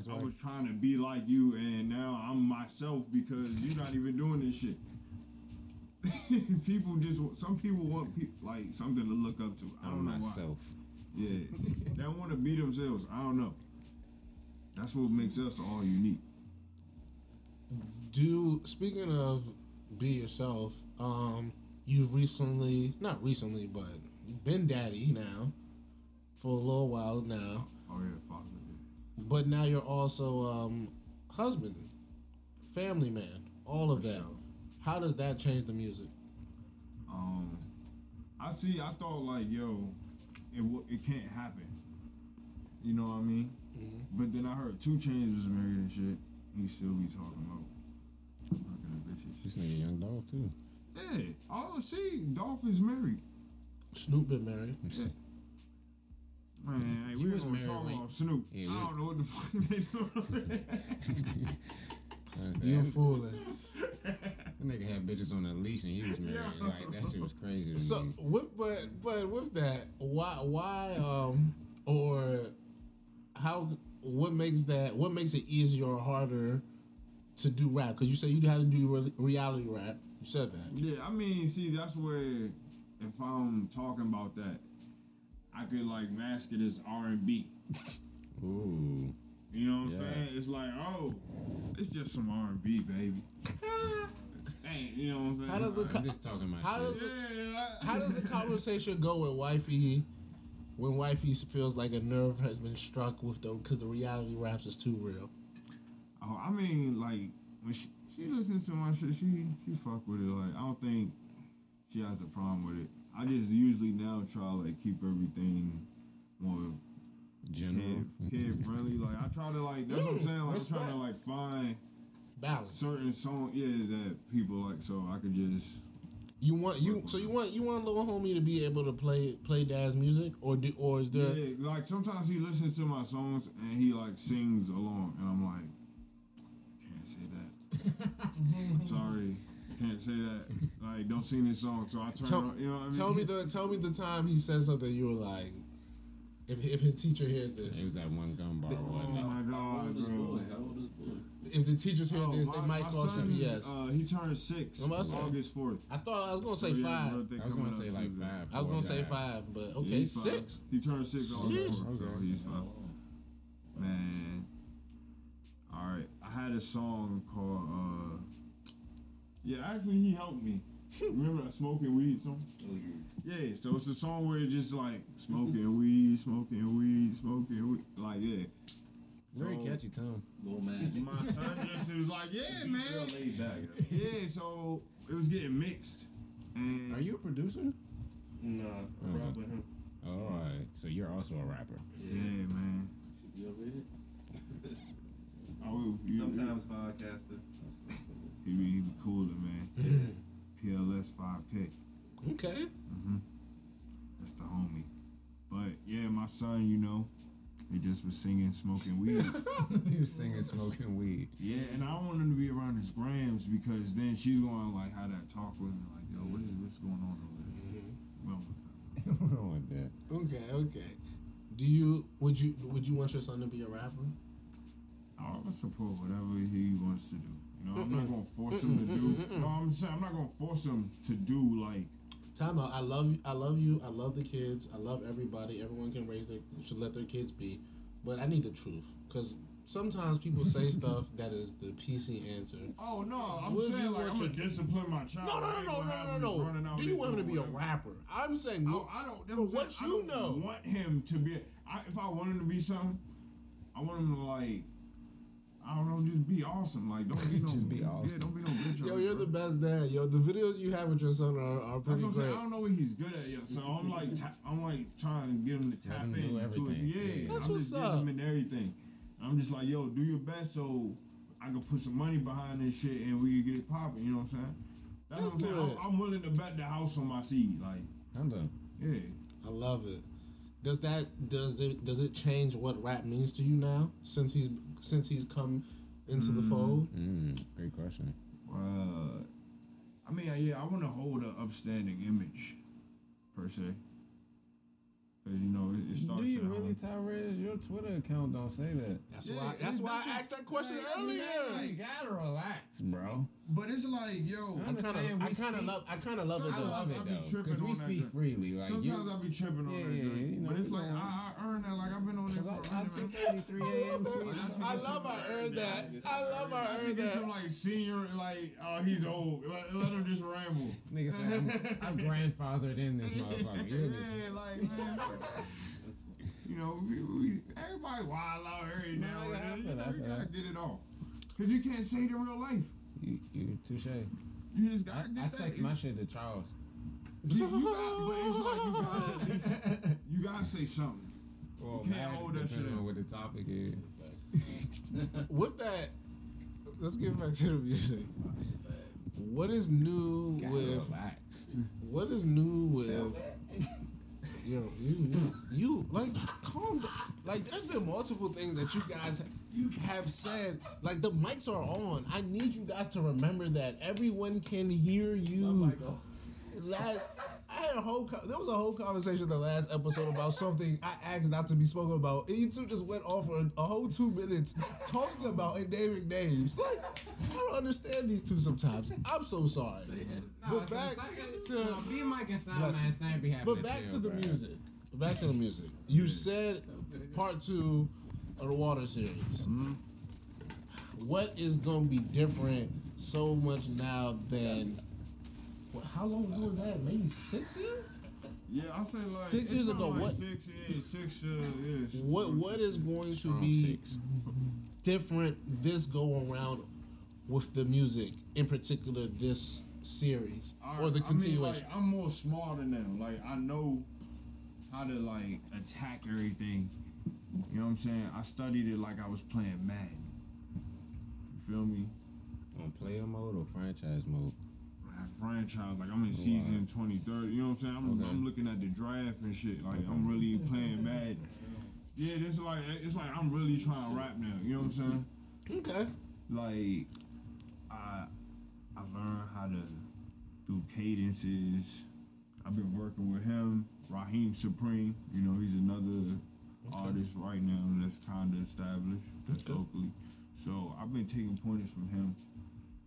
S4: That's
S5: I
S4: why
S5: was trying to be like you, and now I'm myself because you're not even doing this shit. people just want- some people want pe- like something to look up to. I don't
S4: I'm
S5: know why.
S4: myself.
S5: Yeah, they want to be themselves. I don't know. That's what makes us all unique.
S3: Do speaking of be yourself, um, you've recently not recently, but you've been daddy now for a little while now.
S5: Oh yeah, father. Yeah.
S3: But now you're also um, husband, family man, all of
S5: For
S3: that.
S5: sure.
S3: How does that change the music?
S5: Um, I see. I thought like, yo, it w- it can't happen. You know what I mean? But then I heard 2 Chainz was married and shit. He still be talking about fucking the bitches.
S4: This nigga Young Dolph too.
S5: Yeah. Oh, see, Dolph is married.
S3: Snoop been married.
S5: Yeah. Man, hey,
S4: He
S5: we
S4: was
S5: gonna
S4: married
S5: talk
S4: when-
S5: about Snoop.
S4: Yeah,
S5: I don't know what the fuck they doing.
S3: You fooling.
S4: That nigga had bitches on a leash and he was married.
S5: Yeah.
S4: Like that shit was crazy
S3: So
S4: me.
S3: with but but with that, why why um or how what makes that what makes it easier or harder to do rap? Because you said you had to do re- reality rap. You said that.
S5: Yeah, I mean, see, that's where if I'm talking about that, I could like mask it as R and B.
S4: Ooh.
S5: You know what I'm saying? It's like, oh, it's just some R and B, baby. Dang, you know what I'm saying?
S3: How does it
S4: I'm just talking my
S3: How
S4: shit.
S3: does it
S5: yeah, I-
S3: how does the conversation go with wifey when wifey feels like a nerve has been struck with the because the reality raps is too real?
S5: Oh, I mean, like when she, she listens to my shit, she she fuck with it. Like I don't think she has a problem with it. I just usually now try to like keep everything more
S4: General.
S5: kid, kid friendly. Like I try to like that's what I'm mm, saying. Like I'm trying to like find
S3: balance.
S5: certain song, yeah, that people like, so I could just.
S3: You want you so you want you want little homie to be able to play play dad's music or do, or is there
S5: Yeah, like sometimes he listens to my songs and he like sings along, and I'm like, can't say that. I'm sorry, can't say that. Like, don't sing this song. So I turn
S3: Tell-
S5: on. You know what I mean?
S3: tell me the tell me the time he said something you were like if if his teacher hears this,
S4: It
S3: this
S4: was that one gun bar or
S5: Oh my god, bro.
S3: if the teachers hear
S5: Oh,
S3: this they might call CPS.
S5: Uh, he turned six
S3: I'm about to say.
S5: August fourth.
S3: I thought I was gonna say
S5: So,
S3: five.
S4: I was gonna say like five.
S3: I was gonna say
S4: five.
S3: five, but okay,
S5: he's five.
S3: six.
S5: He turned six August
S3: Sheesh.
S5: fourth, so he's five. Man, all right. I had a song called. uh Yeah, actually, he helped me. Remember that smoking weed song? Mm-hmm. Yeah, so it's a song where it's just like smoking weed, smoking weed, smoking weed. Like, yeah.
S4: Very
S5: So,
S4: catchy tune.
S6: Little man.
S5: My son just was like, yeah,
S6: Real
S5: man.
S6: laid back.
S5: Yeah, so it was getting mixed. And
S4: Are you a producer?
S6: Nah, I uh-huh. rock with him.
S4: All right. So you're also a rapper.
S5: Yeah, man.
S6: Should be over here.
S5: Oh, you,
S6: Sometimes podcaster.
S5: He be, he be cooler, man. PLS 5K.
S3: Okay. Mm-hmm.
S5: That's the homie. But yeah, my son, you know, he just was singing, smoking weed.
S4: he was singing smoking weed.
S5: yeah, and I don't want him to be around his grams because then she's going to like have that talk with him, like, yo, what is what's going on over there? Well,
S4: What's wrong with that?
S3: Okay, okay. Do you would you would you want your son to be a rapper?
S5: I'll support whatever he wants to do. Know, I'm not gonna force him to do. No, I'm saying I'm not gonna force him to do like.
S3: Time out. I love you. I love you. I love the kids. I love everybody. Everyone can raise their should let their kids be, but I need the truth because sometimes people say stuff that is the PC answer.
S5: Oh no, I'm
S3: Will
S5: saying like I'm gonna discipline my child.
S3: No, no, no, no, no, no, no, no. Do you want him to be a rapper? I'm saying.
S5: Oh,
S3: I,
S5: I don't.
S3: For what you know.
S5: want him to be. I, if I want him to be something, I want him to like. I don't know, just be awesome. Like, don't be no.
S4: Just be
S5: Yeah, don't be no bitch.
S3: Yo, you're
S5: bro.
S3: the best dad. Yo, the videos you have with your son are, are
S5: That's
S3: pretty
S5: what I'm saying.
S3: great.
S5: I don't know what he's good at yet, so I'm like, ta- I'm like trying to get him to tap
S4: him do
S5: in to his,
S4: everything.
S5: yeah.
S4: Yeah.
S3: That's
S5: I'm
S3: what's
S5: just getting
S3: up.
S5: him in everything. I'm just like, yo, do your best so I can put some money behind this shit and we can get it popping. You know what I'm saying? That's,
S3: That's
S5: what I'm saying. I'm, I'm willing to bet the house on my seed. Like,
S4: I'm done.
S5: yeah.
S3: I love it. Does that does it does it change what rap means to you now since he's since he's come into the fold?
S4: Mm, great question.
S5: Uh, I mean, yeah, I want to hold an upstanding image, per se. Because, you know, it, it starts
S4: Do you
S5: at
S4: really,
S5: home.
S4: Tyrese? Your Twitter account don't say that.
S3: That's
S5: Yeah,
S3: why that's why
S5: that's
S3: I asked that question
S5: like,
S3: earlier.
S4: You gotta relax, bro.
S5: But it's like, yo,
S3: I'm kind of I kind of
S4: speak-
S3: love I kind of love it.
S5: Sometimes
S4: I love it
S5: be
S4: though,
S5: tripping
S4: because we
S5: on that
S4: speak
S5: joint.
S4: freely. Like
S5: Sometimes
S4: you,
S5: I be tripping on
S4: Yeah,
S5: that
S4: yeah,
S5: joint.
S4: you know,
S5: but it's like, I, I earned that. Like, I've been on there for
S4: Like,
S5: a
S4: I'm
S5: minute, man.
S4: 2:33
S3: I love I earned that. I love I
S5: I should
S3: earned
S5: get some like senior, like, oh, he's old. Let, let him just ramble.
S4: Nigga said I'm, I'm grandfathered in this motherfucker. You hear me?
S5: Yeah, like, man. You know, we, we, everybody wild out every
S4: No,
S5: now
S4: I
S5: and then.
S4: feel
S5: You,
S4: I feel
S5: gotta get it off. Because you can't say it in real life.
S4: You, you touche.
S5: You just
S4: I,
S5: gotta get
S4: I
S5: that.
S4: text my shit to Charles.
S5: See, you got, but it's like you gotta, at least, you gotta say something.
S4: Well,
S5: You can't hold that shit
S4: depending on what the topic is.
S3: With that, let's get back to the music. What is new
S4: Gotta
S3: with
S4: relax.
S3: what is new with yo you you you like calm down. like there's been multiple things that you guys have said like the mics are on i need you guys to remember that everyone can hear you last, I had a whole co- there was a whole conversation in the last episode about something I asked not to be spoken about and you two just went off for a, a whole two minutes talking about and naming names like I don't understand these two sometimes I'm so sorry but back to
S4: no, B Mike and Sound
S3: Bless
S4: Man be happy.
S3: but back to the
S4: bro.
S3: music. Back to the music. You said part two of the water series. Mm-hmm. What is gonna be different so much now than what, how long ago was that? Maybe six years?
S5: Yeah, I say like
S3: Six years ago,
S5: Like
S3: what-
S5: Six, yeah, six, uh, yeah.
S3: What what is going to be
S4: six.
S3: different this go around with the music, in particular this series
S5: I-
S3: or the continuation?
S5: I mean,
S3: continuation?
S5: like, I'm more smart than them. Like I know how to like attack everything. You know what I'm saying? I studied it like I was playing Madden. You feel me?
S4: On player mode or franchise mode?
S5: Franchise. Like I'm in season 23rd. You know what I'm saying? I'm,
S4: Okay.
S5: I'm looking at the draft and shit. Like I'm really playing mad. Yeah, this like it's like I'm really trying to rap now. You know what I'm saying?
S3: Okay.
S5: Like I I learned how to do cadences. I've been working with him, Raheem Supreme. You know, he's another artist right now that's kind of established that's
S3: Okay.
S5: locally. So I've been taking pointers from him.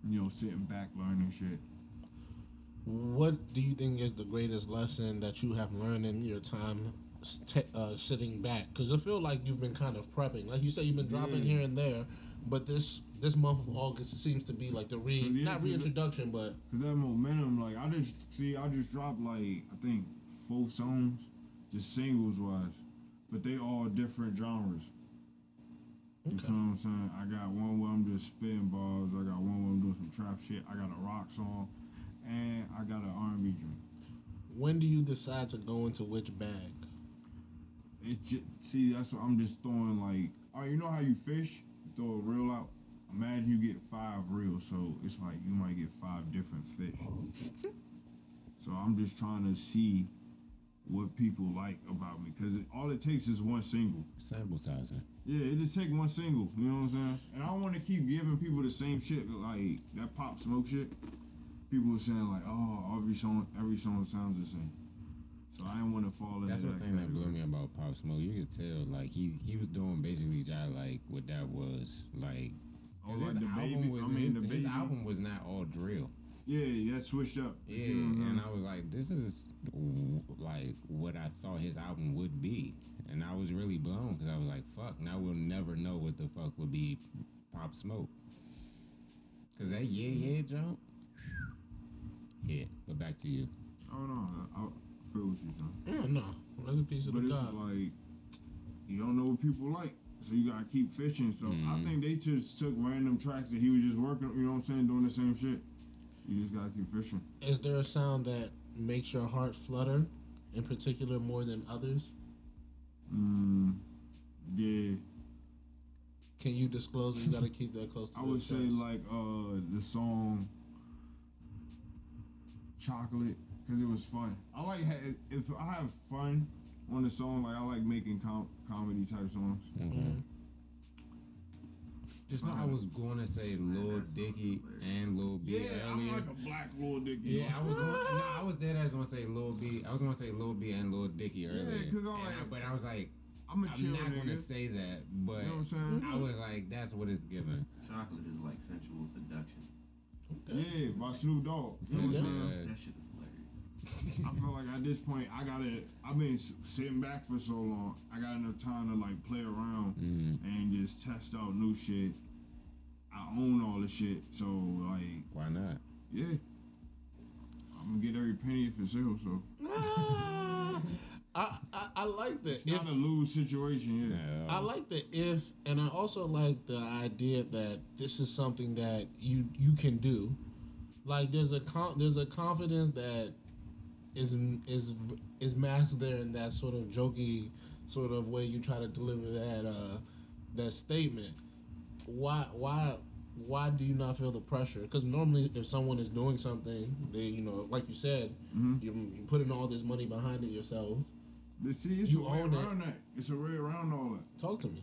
S5: You know, sitting back learning shit.
S3: What do you think is the greatest lesson that you have learned in your time st- uh, sitting back? Because I feel like you've been kind of prepping. Like you said, you've been dropping
S5: Yeah.
S3: here and there, but this this month of August seems to be like the re
S5: Yeah,
S3: not reintroduction, but
S5: Cause that momentum, like I just see, I just dropped like I think four songs, just singles wise, but they all different genres. You
S3: Okay.
S5: feel what I'm saying? I got one where I'm just spitting bars. I got one where I'm doing some trap shit. I got a rock song, and I got an R&B joint.
S3: When do you decide to go into which bag?
S5: It just, see, that's what I'm just throwing like. All right, you know how you fish? You throw a reel out. Imagine you get five reels, so it's like you might get five different fish. so I'm just trying to see what people like about me, cause all it takes is one single.
S4: Sample sizing.
S5: Yeah, it just take one single. You know what I'm saying? And I don't want to keep giving people the same shit, like that pop smoke shit. People were saying like, oh, every song, every song sounds the same. So I didn't want to fall into
S4: That's
S5: that.
S4: one thing that blew me about Pop Smoke. You could tell, like he he was doing basically just like what that was like.
S5: Oh, like
S4: his
S5: the
S4: album
S5: baby-
S4: was
S5: I mean,
S4: his,
S5: the
S4: his album was not all drill.
S5: Yeah, that switched up.
S4: Yeah, and I was like, this is like what I thought his album would be, and I was really blown because I was like, fuck, now we'll never know what the fuck would be Pop Smoke. Cause that yeah yeah jump, hit. But back to you.
S5: Oh no, I, I feel what you're saying.
S3: Yeah, no, that's a piece of
S5: But
S3: the
S5: it's
S3: God.
S5: like you don't know what people like, so you gotta keep fishing. So I
S4: Mm-hmm.
S5: think they just took random tracks that he was just working. You know what I'm saying? Doing the same shit. You just gotta keep fishing.
S3: Is there a sound that makes your heart flutter, in particular more than others?
S5: Mm, yeah,
S3: Can you disclose? You got to keep that close to
S5: I
S3: the
S5: would say
S3: chest.
S5: like uh the song "Chocolate" because it was fun. I like ha- if I have fun on the song. Like I like making com- comedy type songs.
S3: Mm-hmm.
S4: Just know I was going to say Lil Dicky and Lil B
S5: Yeah,
S4: earlier.
S5: I'm like a black Lil Dicky.
S4: Yeah, I was going, no, I was dead. I was gonna say Lil B. I was gonna say Lil B and Lil Dicky earlier.
S5: 'cause I'm like-
S4: I- but I was like,
S5: I'm a
S4: I'm not gonna say that. But
S5: You know what I'm saying?
S4: I was like, that's what it's given.
S6: Chocolate is like sensual seduction.
S5: Yeah, by Snoop Dogg. You know what I'm saying?
S6: That shit is hilarious.
S5: I feel like at this point, I gotta. I've been sitting back for so long. I got enough time to like play around and just test out new shit. I own all the shit, so like,
S4: Why not?
S5: yeah, I'm gonna get every penny if it's sale. So
S3: Ah, I, I like that.
S5: it's not a lose situation. Yeah,
S3: I like the if, and I also like the idea that this is something that you you can do. Like there's a con- there's a confidence that is is is masked there in that sort of jokey sort of way you try to deliver that uh that statement. Why why why do you not feel the pressure? Because normally, if someone is doing something, they you know, like you said,
S5: Mm-hmm.
S3: you you putting all this money behind it yourself.
S5: See, it's
S3: You
S5: a way
S3: own
S5: around that. It's a way around all that.
S3: Talk to me.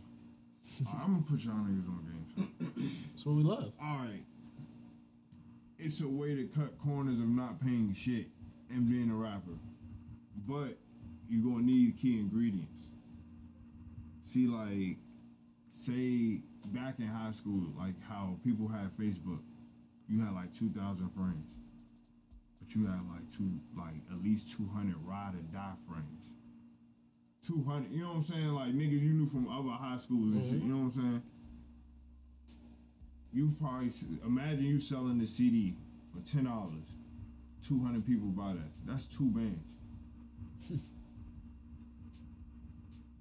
S5: I'm gonna put y'all niggas on game.
S3: That's what we love.
S5: All right. It's a way to cut corners of not paying shit and being a rapper. But you're gonna need key ingredients. See, like, say back in high school, like how people had Facebook, you had like 2,000 friends. But you had like two, like at least 200 ride or die friends. 200, you know what I'm saying? Like niggas you knew from other high schools and shit, you mm-hmm. know what I'm saying? you probably imagine you selling the CD for ten dollars. Two hundred people buy that. That's two bands.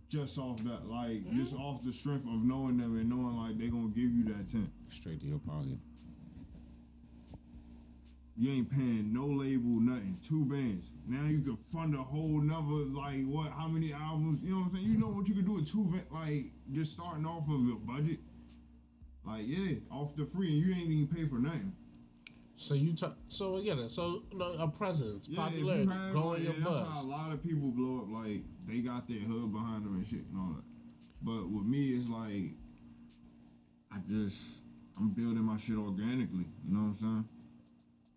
S5: just off that, like, just off the strength of knowing them and knowing like they gonna give you that ten.
S4: Straight to your pocket.
S5: You ain't paying no label, nothing. Two bands. Now you can fund a whole nother like what? How many albums? You know what I'm saying? You know what you can do with two bands? Like just starting off of a budget. Like, yeah, off the free, and you ain't even pay for nothing.
S3: So you talk. So again, so you know, a presence,
S5: Yeah,
S3: popularity,
S5: have,
S3: growing
S5: like,
S3: your
S5: yeah, that's how a lot of people blow up. Like, they got their hood behind them and shit and all that. But with me, it's like, I just, I'm building my shit organically. You know what I'm saying?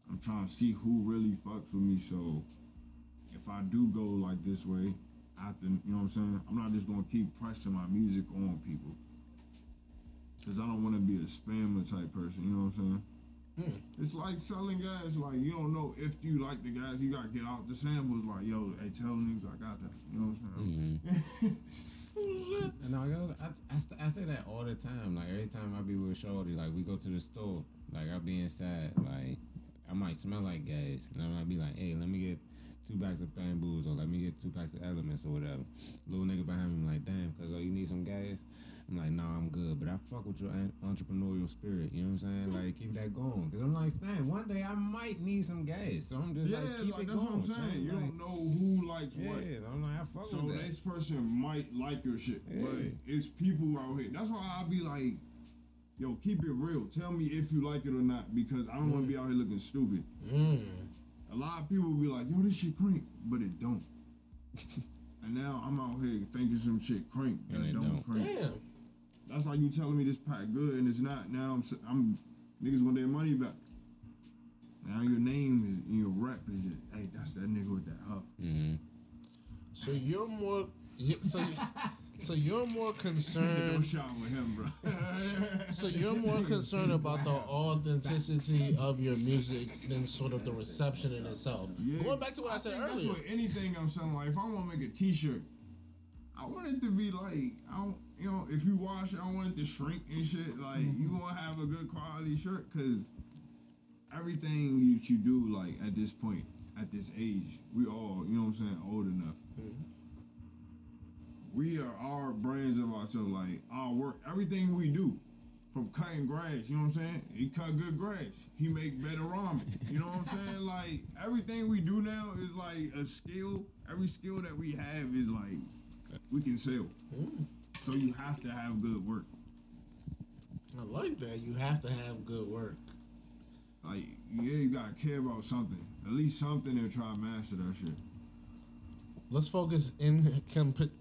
S5: I'm trying to see who really fucks with me. So, if I do go like this way, I have to, you know what I'm saying? I'm not just gonna keep pressing my music on people. Cause I don't want to be a spammer type person. You know what I'm saying? Hmm. It's like selling gas. Like you don't know if you like the gas. You gotta get out the samples. Like yo, hey, tell niggas I got that. You know what I'm saying? Mm-hmm.
S4: And no, yo, I, I, st- I say that all the time. Like every time I be with Shorty, like we go to the store, like I be inside, like I might smell like gas, and I might be like, hey, let me get two packs of bamboos, or let me get two packs of elements, or whatever. Little nigga behind me like, damn, cause oh, you need some gas. I'm like, nah, I'm good, but I fuck with your entrepreneurial spirit. You know what I'm saying? Like, keep that going, cause I'm like, Stan, one day I might need some gas, so I'm just
S5: Yeah,
S4: like, keep
S5: like
S4: it
S5: that's
S4: going.
S5: what I'm saying. You
S4: Like,
S5: don't know who likes
S4: Yeah,
S5: what.
S4: I'm like, I fuck
S5: So
S4: with that.
S5: this person might like your shit, but it's people out here. That's why I'll be like, yo, keep it real. Tell me if you like it or not, because I don't want to be out here looking stupid.
S3: Mm.
S5: A lot of people will be like, yo, this shit crank, but it don't. and now I'm out here thinking some shit crank
S4: And it
S5: don't,
S4: don't.
S5: crank.
S3: Damn.
S5: That's like you telling me this pack good and it's not. Now I'm, I'm niggas want their money back. Now your name is and your rep is just, hey, that's that nigga with that huff.
S4: Mm-hmm.
S3: So you're more. So, you- so you're more concerned.
S5: with him, bro.
S3: So you're more concerned about the authenticity of your music than sort of the reception in itself.
S5: Yeah.
S3: Going back to what I, said earlier.
S5: That's what anything I'm selling. Like, if I want to make a T-shirt, I want it to be like, I don't, you know, if you wash it, I want it to shrink and shit. Like, you mm-hmm. want to have a good quality shirt because everything you, you do, like at this point, at this age, we all, you know what I'm saying, old enough. Mm-hmm. We are our brands of ourselves. Like our work, everything we do. From cutting grass, you know what I'm saying? He cut good grass. He make better ramen. You know what I'm saying? Like everything we do now is like a skill. Every skill that we have is like we can sell. Mm. So you have to have good work.
S3: I like that. You have to have good work.
S5: Like yeah, you gotta care about something. At least something and try to master that shit.
S3: Let's focus in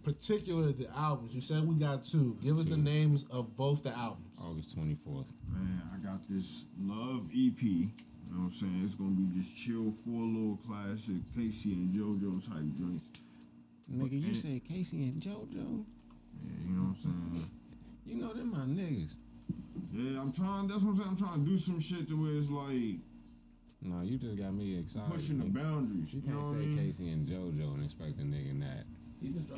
S3: particular the albums. You said we got two. Give us the names of both the albums.
S4: August 24th.
S5: Man, I got this Love EP. You know what I'm saying? It's gonna be just chill, four little classic K-Ci and JoJo type joints.
S4: Nigga, you
S5: and-
S4: said K-Ci and JoJo.
S5: Yeah, you know what I'm saying?
S4: You know them my niggas.
S5: Yeah, I'm trying. That's what I'm saying. I'm trying to do some shit to where it's like
S4: No, you just got me excited.
S5: pushing the boundaries.
S4: You
S5: You
S4: can't
S5: what I
S4: say
S5: mean?
S4: K-Ci and JoJo and expect a nigga that.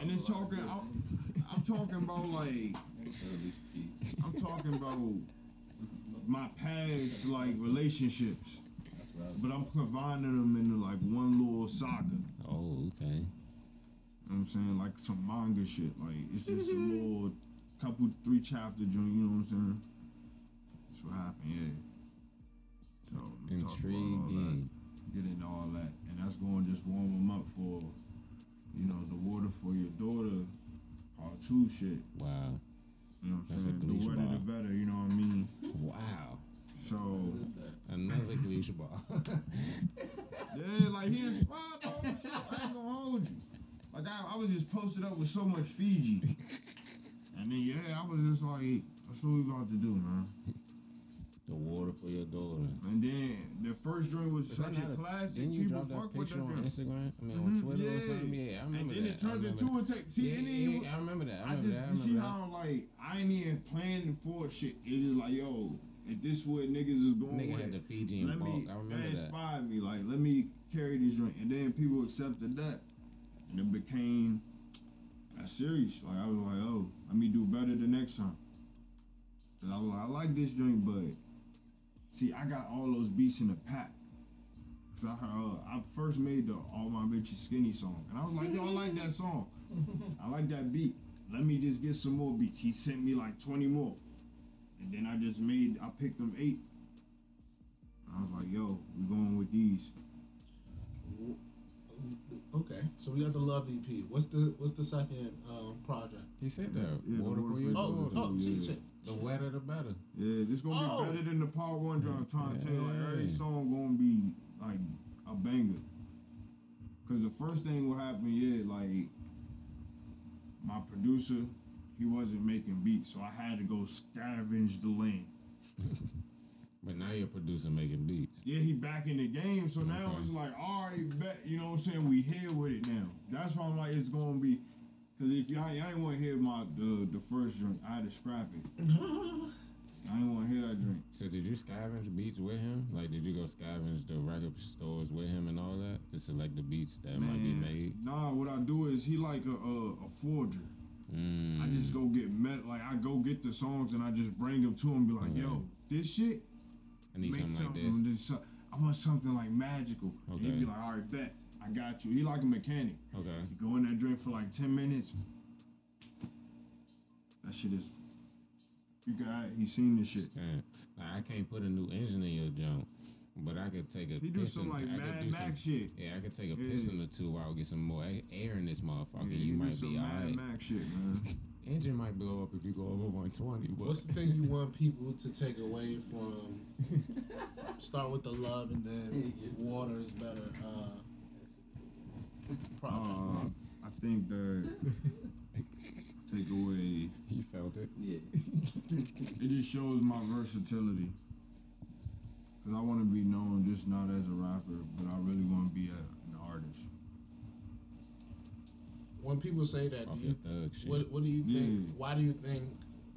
S5: And it's talking. I'm, I'm talking about like I'm talking about my past like relationships, but I'm combining them into like one little saga.
S4: Oh, okay.
S5: You know what I'm saying? Like some manga shit. Like it's just a mm-hmm. little couple three chapter joint, you know what I'm saying? That's what happened, yeah. So I'm talking all that,
S4: Intriguing.
S5: get into all that. And that's going to just warm them up for, you know, the water for your daughter part two shit.
S4: Wow.
S5: You know what I'm
S4: That's a
S5: saying? The wetter the better, you know what I mean?
S4: Wow.
S5: So
S4: Another Gleesh bar.
S5: Yeah, like he inspired all the shit. I ain't gonna hold you. Like I, I was just posted up with so much Fiji. And then yeah, I was just like, that's what we about to do, man.
S4: The water for your daughter.
S5: And then the first joint was
S4: Is
S5: such a
S4: not
S5: classic.
S4: Didn't you
S5: People
S4: drop that picture on. Instagram? I mean, on
S5: Mhm,
S4: Twitter or something? Yeah, I remember that.
S5: And then
S4: that.
S5: it turned
S4: I
S5: into a tape. See,
S4: yeah,
S5: and then
S4: yeah, yeah, I remember that. I
S5: I
S4: remember
S5: just
S4: that. I
S5: you see
S4: that.
S5: how like I ain't even planning for shit. It's just like yo, if this what niggas is going
S4: Nigga
S5: with,
S4: had the Fiji
S5: let me
S4: I remember
S5: that
S4: that.
S5: inspired me. Like let me carry this joint, and then people accepted that, and it became a series. Like I was like, oh, let me do better the next time. Cause I was like, I like this drink, but see, I got all those beats in the pack. Cause I uh, I first made the All My Bitches Skinny song, and I was like, yo, I like that song. I like that beat. Let me just get some more beats. He sent me like 20 more. And then I just made, I picked them eight. I was like, yo, we going with these.
S3: Okay, so we got the Love EP. What's the What's the second um, project?
S4: He said that.
S5: Yeah,
S4: water,
S5: water
S4: for
S5: for
S4: your
S5: your
S3: Oh,
S4: daughter.
S3: oh,
S5: yeah.
S3: shit.
S4: The wetter, the better.
S5: Yeah, this gonna
S3: Oh.
S5: be better than the part one drop. I'm trying to tell you, like every
S4: Yeah.
S5: song gonna be like a banger. Cause the first thing will happen, yeah, like my producer, he wasn't making beats, so I had to go scavenge the lane.
S4: But now you're producer making beats.
S5: Yeah, he back in the game, so now it's like, all right, bet, you know what I'm saying? We here with it now. That's why I'm like, it's gonna be, cause if y'all, y'all ain't want to hear my the the first drink, I had to scrap it. I ain't want to hear that drink.
S4: So did you scavenge beats with him? Like, did you go scavenge the record stores with him and all that to select the beats that might be made?
S5: Nah, what I do is he like a a, a forger.
S4: Mm.
S5: I just go get met like I go get the songs and I just bring them to him. Be like, yo, this shit
S4: I need
S5: make
S4: something like
S5: something.
S4: this.
S5: this I want something like magical. And He'd be like, all right, bet I got you. He like a mechanic.
S4: Okay.
S5: You go in that drink for like ten minutes. That shit is. You got. He seen this shit.
S4: Damn. Like, I can't put a new engine in your junk, but I could take a
S5: He do
S4: piston.
S5: some like
S4: I could
S5: Mad
S4: do some,
S5: Max shit.
S4: Yeah, I could take a
S5: Yeah.
S4: piston or two while I get some more air in this motherfucker.
S5: Yeah,
S4: you
S5: he do
S4: might
S5: some
S4: be
S5: Mad
S4: alright.
S5: Max shit, man.
S4: Engine might blow up if you go over 120. But
S3: What's the thing you want people to take away from? Start with the love and then water is better. Uh, project.
S5: Uh, I think that take away.
S4: he felt it.
S6: Yeah.
S5: It just shows my versatility. Cause I want to be known just not as a rapper, but I really want to be a, an artist.
S3: when people say that, do you, what what do you think?
S5: Yeah.
S3: Why do you think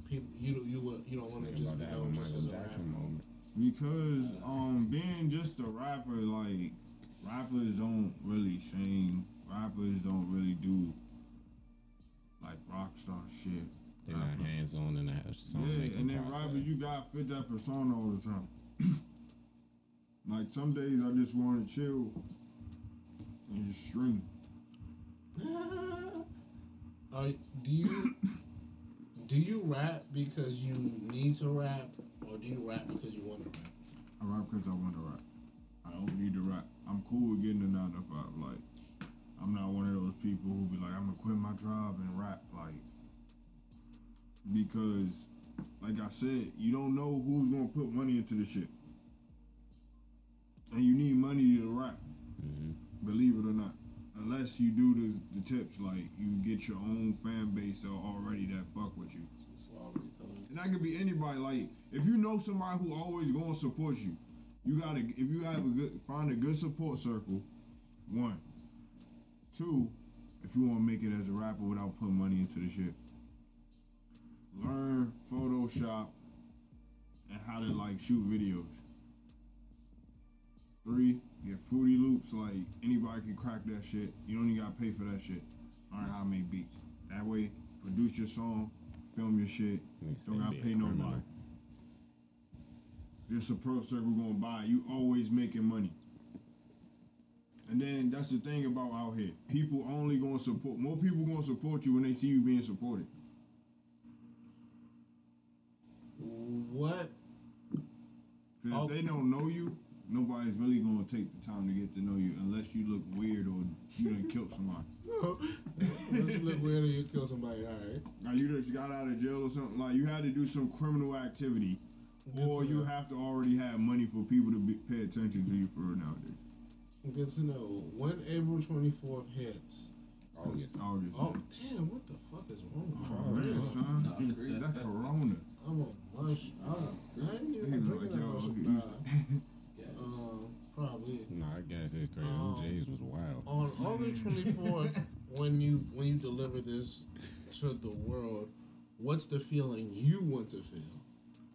S3: people you don't- you you don't want to just be known just as a rapper?
S4: Moment.
S5: Because um, being just a rapper, like rappers don't really sing. Rappers don't really do like rock star shit.
S4: They're not
S5: Rapper.
S4: hands on in that song
S5: Yeah, and then
S4: process.
S5: rappers, you gotta fit that persona all the time. like some days I just want to chill and just string.
S3: Are, do you do you rap because you need to rap, or do you rap because you want to rap?
S5: I rap because I want to rap. I don't need to rap. I'm cool with getting a nine to five. Like, I'm not one of those people who be like, I'm gonna quit my job and rap. Like, because, like I said, you don't know who's gonna put money into the shit, and you need money to rap. Mm-hmm. Believe it or not. Unless you do the, the tips, like you get your own fan base al- already that fuck with you. And that could be anybody. Like if you know somebody who always gonna support you, you gotta. If you have a good, find a good support circle. One, two, if you want to make it as a rapper without putting money into the shit, learn Photoshop and how to like shoot videos. Three, get Fruity Loops. Like anybody can crack that shit. You don't even gotta pay for that shit. Learn how to make beats. That way, produce your song, film your shit. Don't gotta pay
S4: criminal.
S5: Nobody. Your support circle gonna buy. You always making money. And then that's the thing about out here. People only gonna support. More people gonna support you when they see you being supported.
S3: What?
S5: 'Cause if they don't know you, nobody's really gonna take the time to get to know you unless you look weird or you done killed somebody.
S3: Let's look weird or you kill somebody. All right.
S5: Like you just got out of jail or something. Like you had to do some criminal activity, or you have to already have money for people to be, pay attention to you for nowadays.
S3: Good to know. When April twenty fourth hits.
S4: August.
S5: August.
S3: Oh damn! What the fuck is wrong?
S5: Oh,
S3: with me?
S5: man, son.
S6: Nah.
S5: That corona.
S3: I'm on mush. I, I ain't even
S5: He was
S3: drinking
S5: like,
S3: that much.
S5: he-
S3: Nah. Um, probably.
S4: Nah, I guess it's crazy.
S3: Um,
S4: OJ's was wild.
S3: On August twenty fourth, when you when you deliver this to the world, what's the feeling you want to feel?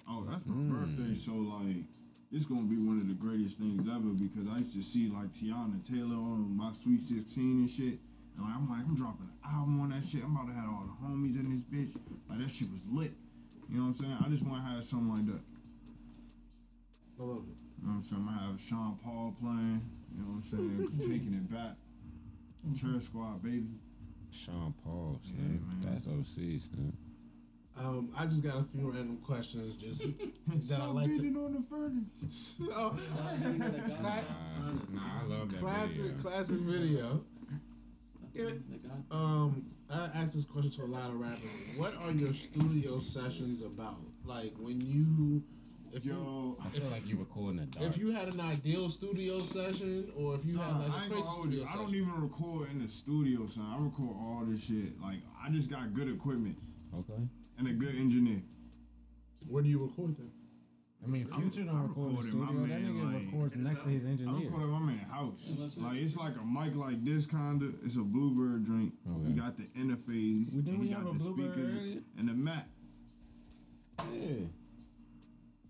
S5: Oh, that's my birthday, mm. so like it's gonna be one of the greatest things ever because I used to see like Teyana Taylor on my Sweet 16 and shit. And like, I'm like, I'm dropping an album on that shit. I'm about to have all the homies in this bitch. Like that shit was lit. You know what I'm saying? I just wanna have something like that.
S3: I love it.
S5: You know what I'm saying? I want to have Sean Paul playing, you know what I'm saying? Taking it back. Terror Squad, baby.
S4: Sean Paul, son.
S5: Yeah, man.
S4: That's OC, son.
S3: Um, I just got a few random questions, just that I
S5: Stop
S3: like to.
S5: beating on the furnace.
S3: Oh,
S4: Nah, nah, I love that
S3: classic,
S4: video.
S3: classic video. Yeah. Um, I ask this question to a lot of rappers. What are your studio sessions about? Like when you, if you,
S5: Yo,
S4: I feel like you recording a dark.
S3: if you had an ideal studio session, or if you had like
S5: I
S3: a crazy
S5: gonna you.
S3: studio
S5: I don't even record in the studio, son. I record all this shit. Like I just got good equipment
S4: okay.
S5: And a good engineer.
S3: Where do you record them?
S4: I mean,
S5: I'm-
S4: Future don't record in the
S5: recording my
S4: studio. That nigga
S5: like-
S4: records next to his engineer.
S5: I
S4: engineer.
S5: record at my man house. Like it's like a mic like this kinda. It's a Bluebird drink.
S4: Okay.
S5: We got the interface.
S4: We- didn't
S5: we
S4: we
S5: got
S4: have a
S5: the
S4: Bluebird
S5: speakers
S4: earlier?
S5: and the Mac.
S4: Yeah.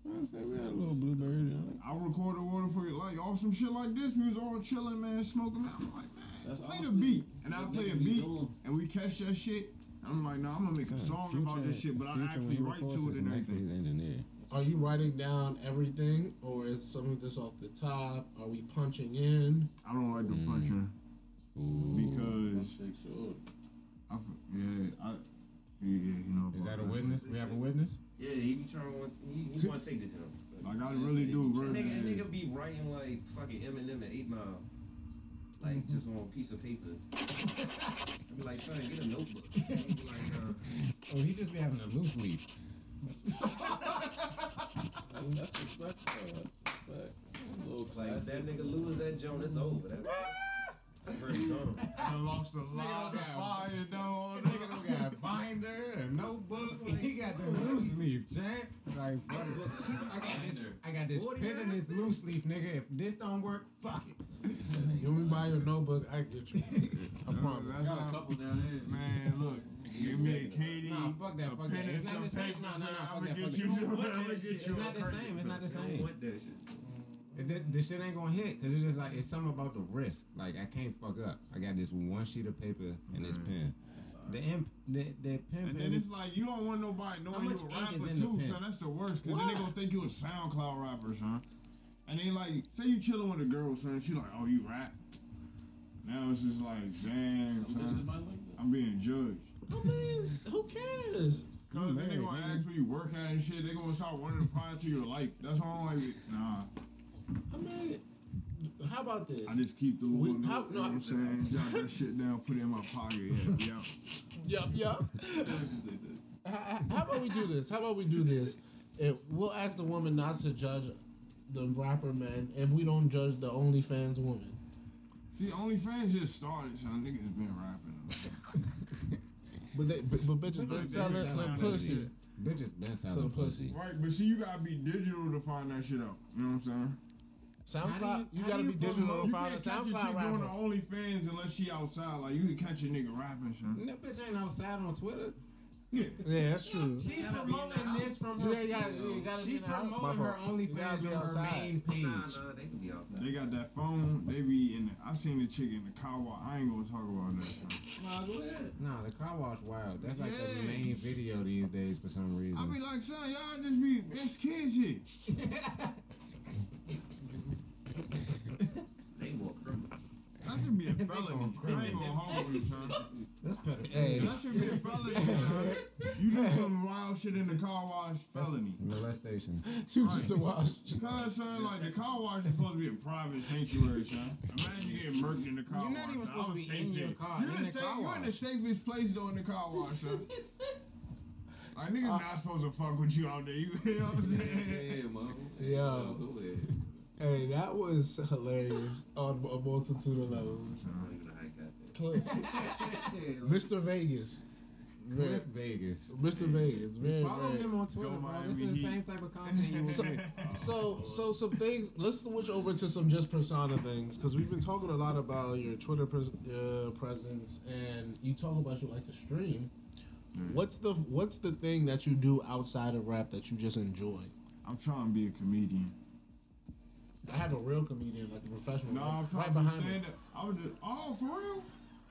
S4: I say we had a little bluebird. joint.
S5: I recorded water for you, like awesome shit like this. We was all chilling, man, smoking. Man. I'm like, man,
S7: That's
S5: play the beat, and I play a beat,
S7: doing?
S5: and we catch that shit. I'm like, nah, I'm gonna make a song about this shit, but I
S4: Future,
S5: actually write
S4: records,
S5: to it
S4: is
S5: and
S4: next to
S5: everything.
S4: his engineer.
S3: Are you writing down everything, or is some of this off the top? Are we punching in?
S5: I don't like the
S4: Mm.
S5: punching
S4: Ooh.
S5: because
S7: Shake.
S5: I, f- yeah, I, yeah, you know.
S4: Is that a witness? We have a witness?
S6: Yeah, he be trying to want he, he want to take the town.
S5: Like I really do,
S6: That
S5: bro.
S6: nigga, that nigga be writing like fucking Eminem at Eight Mile, like just on a piece of paper. I be like, son, get a notebook. Like, uh,
S4: Oh, he just be having a loose leaf.
S7: That's, that's respectful. That's respect. A
S6: like if that nigga lose that joint, it's over. That's first gone.
S5: I lost a lot of fire, though.
S4: Nigga don't got binder, and a notebook. He got the loose leaf, champ. Like, fuck it. I got this. I got this pen in this
S6: minutes?
S4: loose leaf, nigga. If this don't work, fuck it.
S3: You want me to buy your notebook? I get you. I promise.
S5: That's
S7: Got a couple down there.
S5: Man, look, give me a KD,
S4: Nah, fuck that, fuck that. It's not the same.
S5: paper,
S4: No, no,
S5: son.
S4: no, fuck that, fuck that.
S5: I'ma
S6: that
S5: get
S6: shit.
S5: you
S4: It's not the same. It's not the
S5: son.
S6: Don't
S4: same.
S6: Want that shit.
S4: It, the, the shit ain't gonna hit because it's just like it's something about the risk. Like I can't fuck up. I got this one sheet of paper and this mm-hmm. pen. The imp, the the pen.
S5: And then it's like you don't want nobody knowing
S4: much
S5: you a rapper
S4: in the
S5: too,
S4: pen?
S5: son. That's the worst, cause then they gonna think you a SoundCloud rapper, son. And then like, say you chilling with a girl, son. She like, oh, you rap. Now it's just like, damn, son.
S7: like.
S5: I'm being judged.
S3: I mean, who cares?
S5: Cause then they gonna
S4: nigga.
S5: ask where you work at and shit. They gonna start wanting to pry into your life. That's why I'm like, nah.
S3: I mean, how about this?
S5: I just keep the
S3: We-
S5: little
S3: how-
S5: note, you
S3: no,
S5: know what I'm saying? Jot that shit down, put it in my pocket. Yeah, yeah.
S3: Yup, yup. How how about we do this? How about we do this? If we'll ask the woman not to judge the rapper man if we don't judge the OnlyFans woman.
S5: See, OnlyFans just started, son. Niggas been rapping.
S3: But they, but, but bitches been
S5: Bitches
S3: selling
S5: been
S3: the
S5: selling
S3: pussy.
S4: Bitches been
S3: Some
S4: selling
S3: pussy.
S4: pussy.
S5: Right, but see, you gotta be digital to find that shit out. You know what I'm saying?
S3: SoundCloud, you,
S4: you-
S3: gotta
S4: do
S3: be digital
S4: promote-
S3: to
S5: You
S3: find a
S5: can't catch a chick doing the
S3: rapper.
S5: OnlyFans unless she outside. Like you can catch a nigga rapping, son.
S4: That bitch ain't outside on Twitter.
S3: Yeah, that's true.
S4: She's
S6: gotta be in the
S4: promoting this from
S3: You
S4: her.
S3: Yeah, gotta- you gotta be
S4: She's
S3: in the house.
S4: promoting
S3: My
S4: her
S3: fault. You gotta
S4: OnlyFans
S3: be
S4: on her main page.
S6: Nah, nah, they can be outside.
S5: They got that phone. They be in. The, I seen the chick in the car wash. I ain't gonna talk about that. Son.
S7: Nah, go ahead.
S4: Nah, the car wash wild. That's like the main video these days for some reason.
S5: I be like, son, y'all just be it's kids shit.
S6: They more criminal.
S5: That should be a
S4: They
S5: felony.
S4: going
S5: I ain't gonna hold you, son.
S4: That's pedophilia.
S3: Hey.
S5: That should be a felony, son. You do some wild shit in the car wash, felony.
S4: Molestation.
S3: You just a wash.
S5: Cause son, like the car wash is supposed to be a private sanctuary, son. Imagine you getting murked in the car
S4: You're
S5: wash.
S4: not even
S5: son.
S4: supposed
S5: I
S4: to
S5: was
S4: be in
S5: safe
S4: your car,
S5: You're,
S4: in
S5: the
S4: the
S5: safe,
S4: car
S5: you're in the
S4: wash.
S5: safest place though in the car wash, son. Like niggas
S4: Uh,
S5: not supposed to fuck with you out there. You, you know what I'm saying?
S7: Yeah, man.
S3: Yo.
S7: Go ahead.
S3: Hey, that was hilarious on a multitude of levels.
S6: I'm not even a high cap.
S3: Cliff. Mr. Vegas. Very-
S4: Cliff Vegas.
S3: Mr. Vegas. Very,
S4: Follow
S3: very.
S4: him on Twitter,
S5: Go
S4: bro. This is the same type of content you
S3: So,
S4: want.
S3: so, so some things. Let's switch over to some just persona things because we've been talking a lot about your Twitter pres- uh, presence, and you talk about you like to stream. What's the What's the thing that you do outside of rap that you just enjoy?
S5: I'm trying to be a comedian.
S3: I have a real comedian, like a professional,
S5: No, I'm
S3: right,
S5: trying
S3: right
S5: to be
S3: behind me.
S5: stand up. I was just, oh, for real?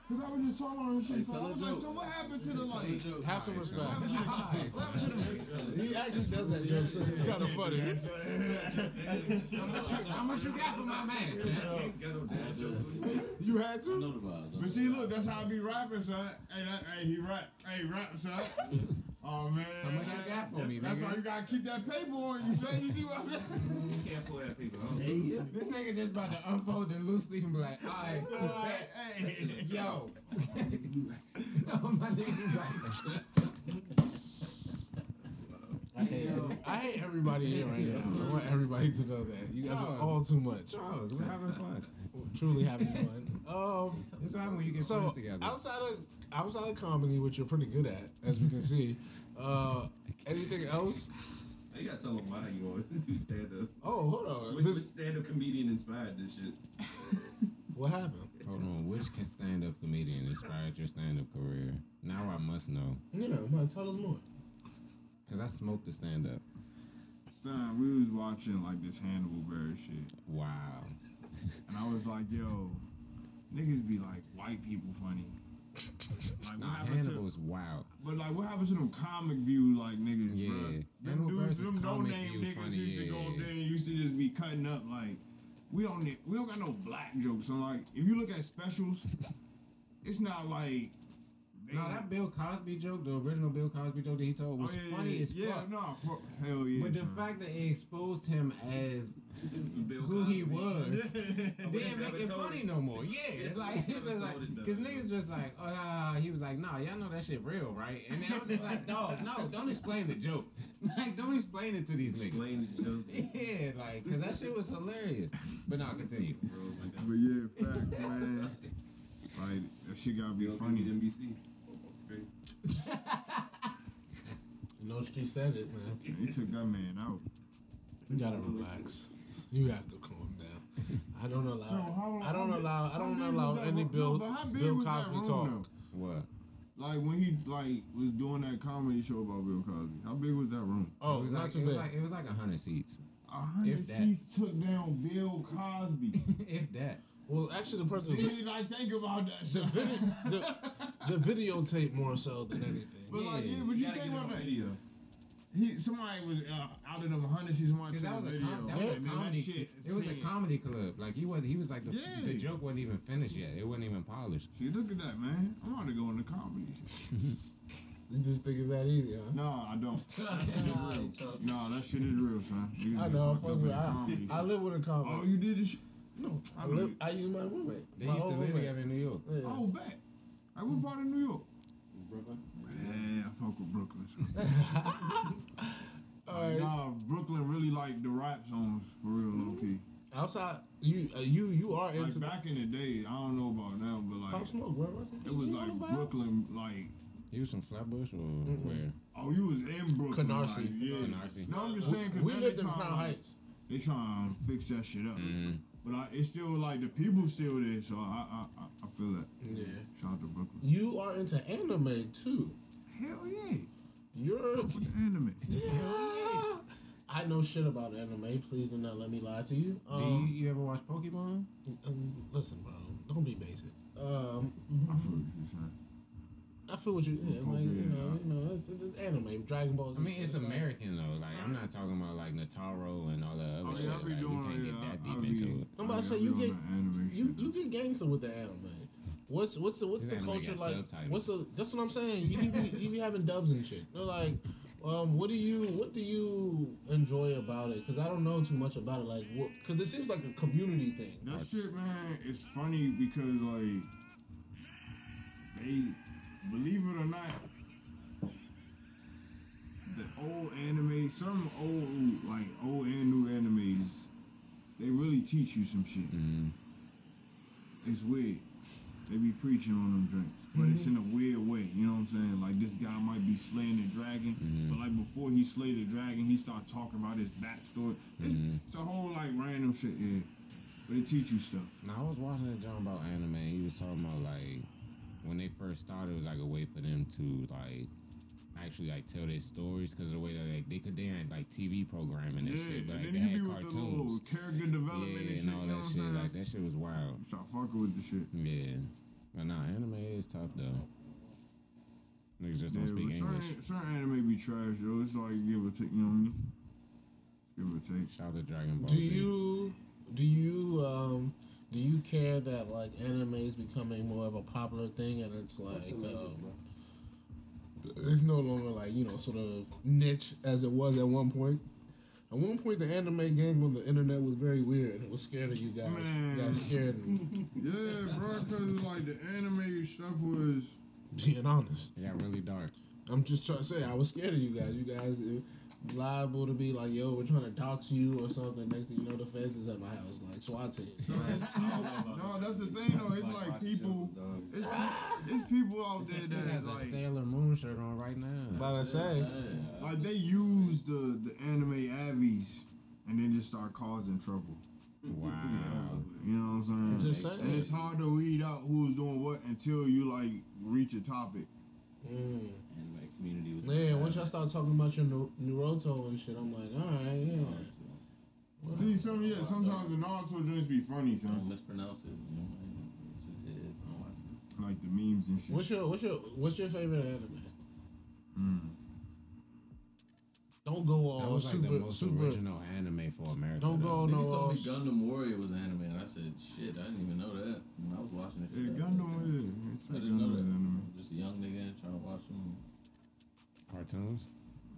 S5: Cause I was just talking about this
S7: Hey,
S5: shit. So I was like, so what happened to the like?
S3: Have some respect.
S5: What happened what happened to the-
S3: He actually does that joke, so it's kind of funny.
S4: How much you, how much you got for my man, champ?
S6: Ghetto dad joke.
S3: You had to.
S7: know the vibe.
S5: But see, look, that's how I be rapping, son. Hey, that, hey, he rap. Hey, rap, son. Oh man.
S4: How much you got for me,
S5: That's
S4: nigga?
S5: why you gotta keep that paper on you, son. You see what I'm saying?
S6: You can't pull that paper. Huh?
S4: This nigga just about to unfold the loose leaf and be like, alright,
S5: Hey, hey,
S4: Yo. no, my niggas was like,
S3: I hate, I hate everybody here right now. I want everybody to know that you guys are all too much.
S4: Charles, we're having fun.
S3: We're Truly having fun. Um,
S4: This is what happens when you get
S3: so
S4: friends together.
S3: outside of outside of comedy, which you're pretty good at, as we can see. Uh, anything else?
S6: Now you gotta tell them why you want to do stand up.
S3: Oh, hold on.
S6: Which, which stand up comedian inspired this shit?
S3: what happened?
S4: Hold on, which can stand up comedian inspired your stand up career? Now I must know.
S3: You know, man, tell us more.
S4: Because I smoked the stand up.
S5: Son, we was watching like this Hannibal Buress shit,
S4: Wow.
S5: and I was like, "Yo, niggas be like white people funny." Like
S4: Nah,
S5: what happened to?
S4: Wild.
S5: But like, what happened to them comic view like niggas?
S4: Yeah. Hannibal
S5: them dudes, them no name niggas
S4: funny,
S5: used to go
S4: yeah.
S5: up there and used to just be cutting up like. We don't need, we don't got no black jokes. So like, if you look at specials, it's not like. They-
S4: No, that Bill Cosby joke, the original Bill Cosby joke that he told, was
S5: Oh, yeah,
S4: funny
S5: yeah,
S4: as
S5: yeah,
S4: fuck.
S5: no, fuck, hell yeah.
S4: But the
S5: son.
S4: fact that it exposed him as
S6: Bill
S4: who he was
S6: I
S4: didn't make it funny
S6: it.
S4: no more. Yeah,
S6: Yeah,
S4: like
S6: he
S4: he was just like,
S6: told it, though.
S4: because niggas just like, oh, uh, he was like, nah, y'all know that shit real, right? And then I was just like, dog, no, don't explain the joke. Like, don't explain it to these niggas.
S6: Explain the joke.
S4: Yeah, like, cause that shit was hilarious. But now continue.
S6: Bro.
S5: But yeah, facts, man. Like that shit gotta be
S6: You don't
S5: funny.
S6: need NBC. It's great.
S3: You know, she said it, man.
S5: He took that man out.
S3: You gotta relax. You have to calm down. I don't allow.
S5: So how-
S3: I don't allow. I don't allow any
S5: room?
S3: Bill
S5: No, but how big
S3: Bill Cosby talk.
S5: though?
S4: What?
S5: Like when he like was doing that comedy show about Bill Cosby. How big was that room?
S3: Oh,
S4: it was
S3: not
S4: like
S3: too
S4: it was
S3: big.
S4: like it was like a hundred seats,
S5: A hundred
S4: If
S5: seats took down Bill Cosby.
S4: if that.
S3: Well, actually, the person,
S5: He like think about that
S3: the,
S5: shit.
S3: video, the, the videotape more so than anything.
S5: But like,
S4: Yeah.
S5: yeah, but you
S6: gotta
S5: think about
S6: him a
S5: that.
S6: video.
S5: He somebody was uh, out of them hundreds. He's Somebody
S4: Cause that was a
S5: video.
S4: com- that was a
S5: Man, that
S4: comedy.
S5: shit
S4: it was a comedy club. Like he was he was like the,
S5: Yeah.
S4: the joke wasn't even finished yet. It wasn't even polished.
S5: See, look at that, man. I'm about to go into comedy.
S3: You just think it's that easy, huh?
S5: No, I don't. That shit is real. No, that shit is real, son.
S3: I know. I'm
S5: fucked up
S3: fucking with. I, I live with a
S5: comedy.
S3: Oh,
S5: you did this shit?
S3: No, I
S5: I
S3: live.
S5: believe-
S3: I use my roommate.
S4: They
S3: my
S4: used to live
S3: roommate.
S4: together in New York.
S3: Yeah.
S5: Oh, bet. Like, what part of New York?
S6: Brooklyn.
S5: Yeah, I fuck with Brooklyn. son.
S3: All right.
S5: Nah, Brooklyn really like the rap songs for real, low key.
S3: Outside, you uh, you you are
S5: Like
S3: into
S5: back in the day, I don't know about now, but like
S3: Pop Smoke. Where was it?
S5: it was like? Brooklyn, like
S4: He was from Flatbush or where?
S5: oh, you was in Brooklyn,
S3: Canarsie.
S5: like, yeah.
S4: Canarsie.
S5: No, I'm just saying because
S3: We lived in Crown
S5: like,
S3: Heights.
S5: They trying to fix that shit up,
S4: Mm-hmm.
S5: But I, it's still like the people still there, so I I, I, I feel that.
S3: Yeah.
S5: Shout out to Brooklyn.
S3: You are into anime too.
S5: Hell yeah,
S3: You're.
S5: with the anime.
S3: Yeah. I know shit about anime. Please do not let me lie to you.
S4: Do you,
S3: Um,
S4: you ever watch Pokemon?
S3: um, listen, bro. Don't be basic. Um,
S5: I feel what you're saying.
S3: I feel what you. Yeah, like, you know, you know, it's, it's, it's anime. Dragon Ball.
S4: I mean, it's
S3: like-
S4: American though. Like I'm not talking about like Naruto and all the other
S5: Oh
S4: shit.
S5: yeah, I
S4: like,
S5: doing
S4: you can't
S5: yeah,
S4: get that deep
S5: be-
S4: into it.
S3: I'm about to say you get you you get gangster with the anime. What's what's the what's the culture like?
S4: subtitles.
S3: What's the that's what I'm saying. You be you be having dubs and shit. They're like, um, what do you what do you enjoy about it? Because I don't know too much about it. Like, what? because it seems like a community thing.
S5: That shit, man, it's funny because like they believe it or not, the old anime, some old like old and new animes, they really teach you some shit. Mm-hmm. It's weird. They be preaching on them drinks, but it's mm-hmm. in a weird way. You know what I'm saying? Like this guy might be slaying the dragon, mm-hmm. but like before he slayed the dragon, he start talking about his backstory. It's, it's a whole like random shit, yeah. But it teach you stuff.
S4: Now I was watching a John about anime. He was talking about like when they first started, it was like a way for them to like actually like tell their stories because the way that like, they could they had like TV programming and
S5: Yeah,
S4: shit, but
S5: and
S4: like,
S5: then
S4: they had
S5: be with the little
S4: cartoons.
S5: character development
S4: Yeah,
S5: and shit.
S4: and all
S5: you know
S4: that shit.
S5: Saying?
S4: Like that shit was wild.
S5: Start fucking with the shit.
S4: Yeah, but nah, anime is tough though. Niggas just
S5: Yeah,
S4: don't speak
S5: but
S4: English.
S5: certain, certain anime be trash, yo. It's like give or take, you know what I mean? Give or take.
S4: Shout out to Dragon Ball
S3: Do
S4: Z.
S3: you do you um do you care that like anime is becoming more of a popular thing and it's like um, it's no longer like you know sort of niche as it was at one point? At one point, the anime game on the internet was very weird. It was scared of you guys. You
S5: Man.
S3: guys scared me.
S5: Yeah, bro, because like the anime stuff was.
S3: Being honest,
S4: Yeah, really dark.
S3: I'm just trying to say I was scared of you guys. You guys liable to be like, "Yo, we're trying to dox you" or something. Next thing you know, the feds is at my house, like SWAT team.
S5: No, that's the thing though. It's like people. It's, it's people out there that
S4: has a
S5: like,
S4: Sailor Moon shirt on right now.
S3: About to say,
S5: like they use the the anime avies and then just start causing trouble.
S4: Wow.
S5: You know what I'm saying?
S3: Just saying.
S5: And it's hard to weed out who's doing what until you like reach a topic.
S3: mm.
S6: And community was.
S3: yeah. Once y'all start talking about your Naruto and shit, I'm like, all right, yeah.
S5: See, some yeah, sometimes the Naruto joints be funny,
S8: Don't
S5: son.
S8: mispronounce it. You know, I just did. I don't watch it.
S5: Like the memes and shit.
S3: What's your what's your what's your favorite anime? Hmm. Don't go all
S4: That
S3: all
S4: was like
S3: super
S4: the most
S3: super.
S4: original anime for America.
S3: Don't
S4: though.
S3: go no
S8: Niggas told
S3: all.
S8: me uh, Gundam Warrior was anime, and I said, shit, I didn't even know that when I was watching this
S5: Yeah,
S8: shit.
S5: Gundam, yeah. It's
S8: I didn't know
S5: Gundam
S8: that.
S5: anime.
S8: Just a young nigga trying to watch them.
S4: Cartoons.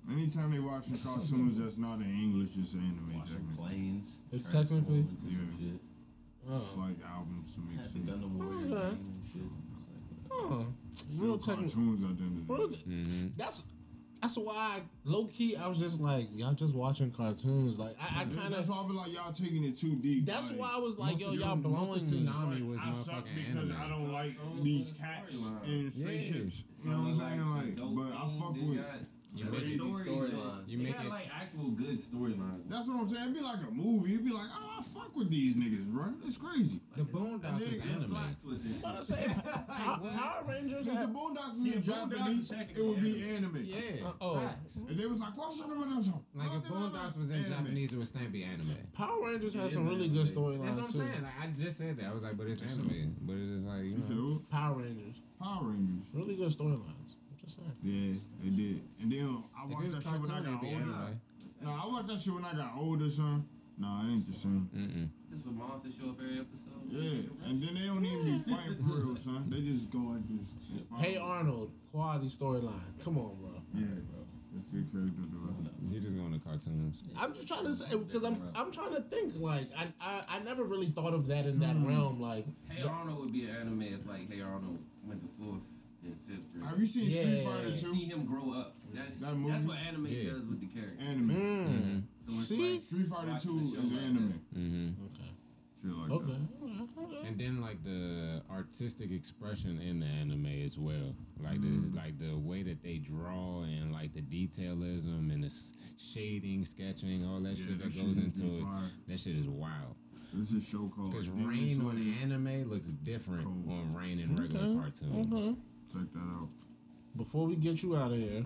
S5: Anytime they watch watching cartoons that's not in English, it's anime.
S8: Watching
S5: technically.
S8: planes.
S3: It's
S8: transform
S3: technically-
S8: into some
S5: Yeah.
S8: shit.
S5: It's
S3: Oh,
S5: like albums to mix
S8: Had the. Gundam Warrior
S3: Okay.
S8: game and shit. It's
S3: oh. Real technical.
S5: cartoons at the end of the day.
S4: Mm-hmm.
S3: That's that's why I, low key I was just like y'all just watching cartoons. Like I, I kind
S5: That's
S3: of.
S5: why I be like, y'all taking it too deep.
S3: That's
S5: like,
S3: why I was like, yo, y'all
S4: Tsun- most
S3: blowing
S4: of
S3: me.
S4: Tsunami was
S5: I suck
S4: motherfucking
S5: because
S4: anime.
S5: I don't like
S6: Cartoons
S5: these cats
S6: storyline.
S5: and
S4: Yeah.
S5: spaceships. You know what I'm saying? Like, but I fuck with.
S4: You
S6: You
S4: make
S6: crazy
S4: it-
S6: storyline.
S4: you
S6: they
S4: make
S6: got
S4: it-
S6: like actual good storylines.
S5: That's what I'm saying. It'd be like a movie. It'd be like, oh, I fuck with these niggas, bro. It's crazy.
S4: The Boondocks was anime.
S6: Plot twists and shit.
S3: About to say, Power, Power Rangers.
S5: If the Boondocks was in Japanese, it would be anime.
S4: Yeah.
S3: Uh,
S4: oh.
S5: And they was like, what's up with this?
S4: Like if Boondocks was in Japanese, it would still be anime.
S3: Power Rangers had some
S6: is
S3: really
S6: anime.
S3: good
S4: That's what I'm saying. Like I just said that. I was like, but it's anime. But it's just like you
S5: You
S4: know.
S3: Power Rangers,
S5: Power Rangers.
S3: really good storylines. I'm.
S5: Yeah, they did. And then I
S4: it
S5: watched
S4: was
S5: that shit when I
S4: cartoon, it'd
S5: got older.
S4: anime.
S5: No, I watched that shit when I got older, son. Nah, it ain't the same.
S4: Mm-mm.
S6: Just a monster show up every episode.
S5: Yeah, and then they don't even be fighting for real, son. They just go like this.
S3: Hey Arnold, quality storyline. Come on, bro.
S5: Yeah, that's good character development.
S4: You're just going to cartoons.
S3: I'm just trying to say because I'm I'm trying to think like I, I I never really thought of that in that mm-hmm. realm. Like
S6: Hey Arnold would be an anime if like Hey Arnold went to fourth and fifth grade.
S5: Have you seen Street
S3: Yeah.
S5: Fighter
S6: You
S5: 2?
S6: see him grow up. That's
S5: That movie?
S6: that's what anime
S4: Yeah.
S6: does with the character.
S5: Anime.
S3: mm,
S6: So it's
S3: See?
S6: like
S5: Street Fighter 2 is
S6: like
S5: anime.
S4: Mm-hmm.
S3: okay,
S5: like
S3: okay,
S5: that.
S3: okay, okay.
S4: And then like the artistic expression in the anime as well, like the like the way that they draw and like the detailism and the s- shading, sketching, all that
S5: Yeah,
S4: shit that
S5: that
S4: goes
S5: is
S4: into it.
S5: fire.
S4: That shit is wild.
S5: This is a show called
S4: Because Rain on
S5: Slayer.
S4: anime looks different
S5: Cool.
S4: on Rain in regular
S3: Okay,
S4: cartoons.
S3: okay.
S5: Check that out.
S3: Before we get you out of here,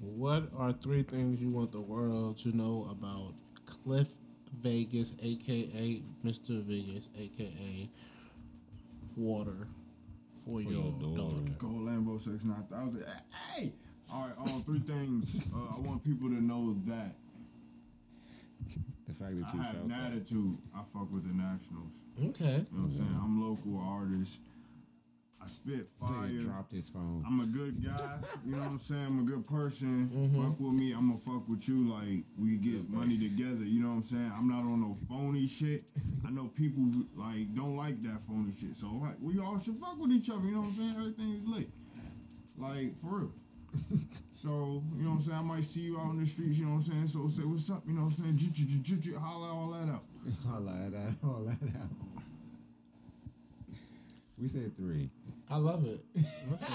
S3: what are three things you want the world to know about Cliff Vegas, aka Mr. Vegas, aka Water for, your,
S4: your
S3: daughter.
S4: daughter.
S5: Gold Lambo 69000. Hey! All right, all three things. Uh, I want people to know that
S4: The fact that you
S5: I
S4: have
S5: an
S4: that.
S5: attitude. I fuck with the Nationals.
S3: Okay.
S5: You know what I'm saying? I'm local artist. I spit fire.
S4: dropped his phone.
S5: I'm a good guy. You know what I'm saying? I'm a good person.
S3: Mm-hmm.
S5: Fuck with me. I'm gonna fuck with you. Like we get money together. You know what I'm saying? I'm not on no phony shit. I know people like don't like that phony shit. So like we all should fuck with each other. You know what I'm saying? Everything is lit. Like for real. so you know what I'm saying? I might see you out in the streets. You know what I'm saying? So say what's up. You know what I'm saying? Holla all that out.
S4: all that out. All that out. We said three.
S3: I love it. Listen,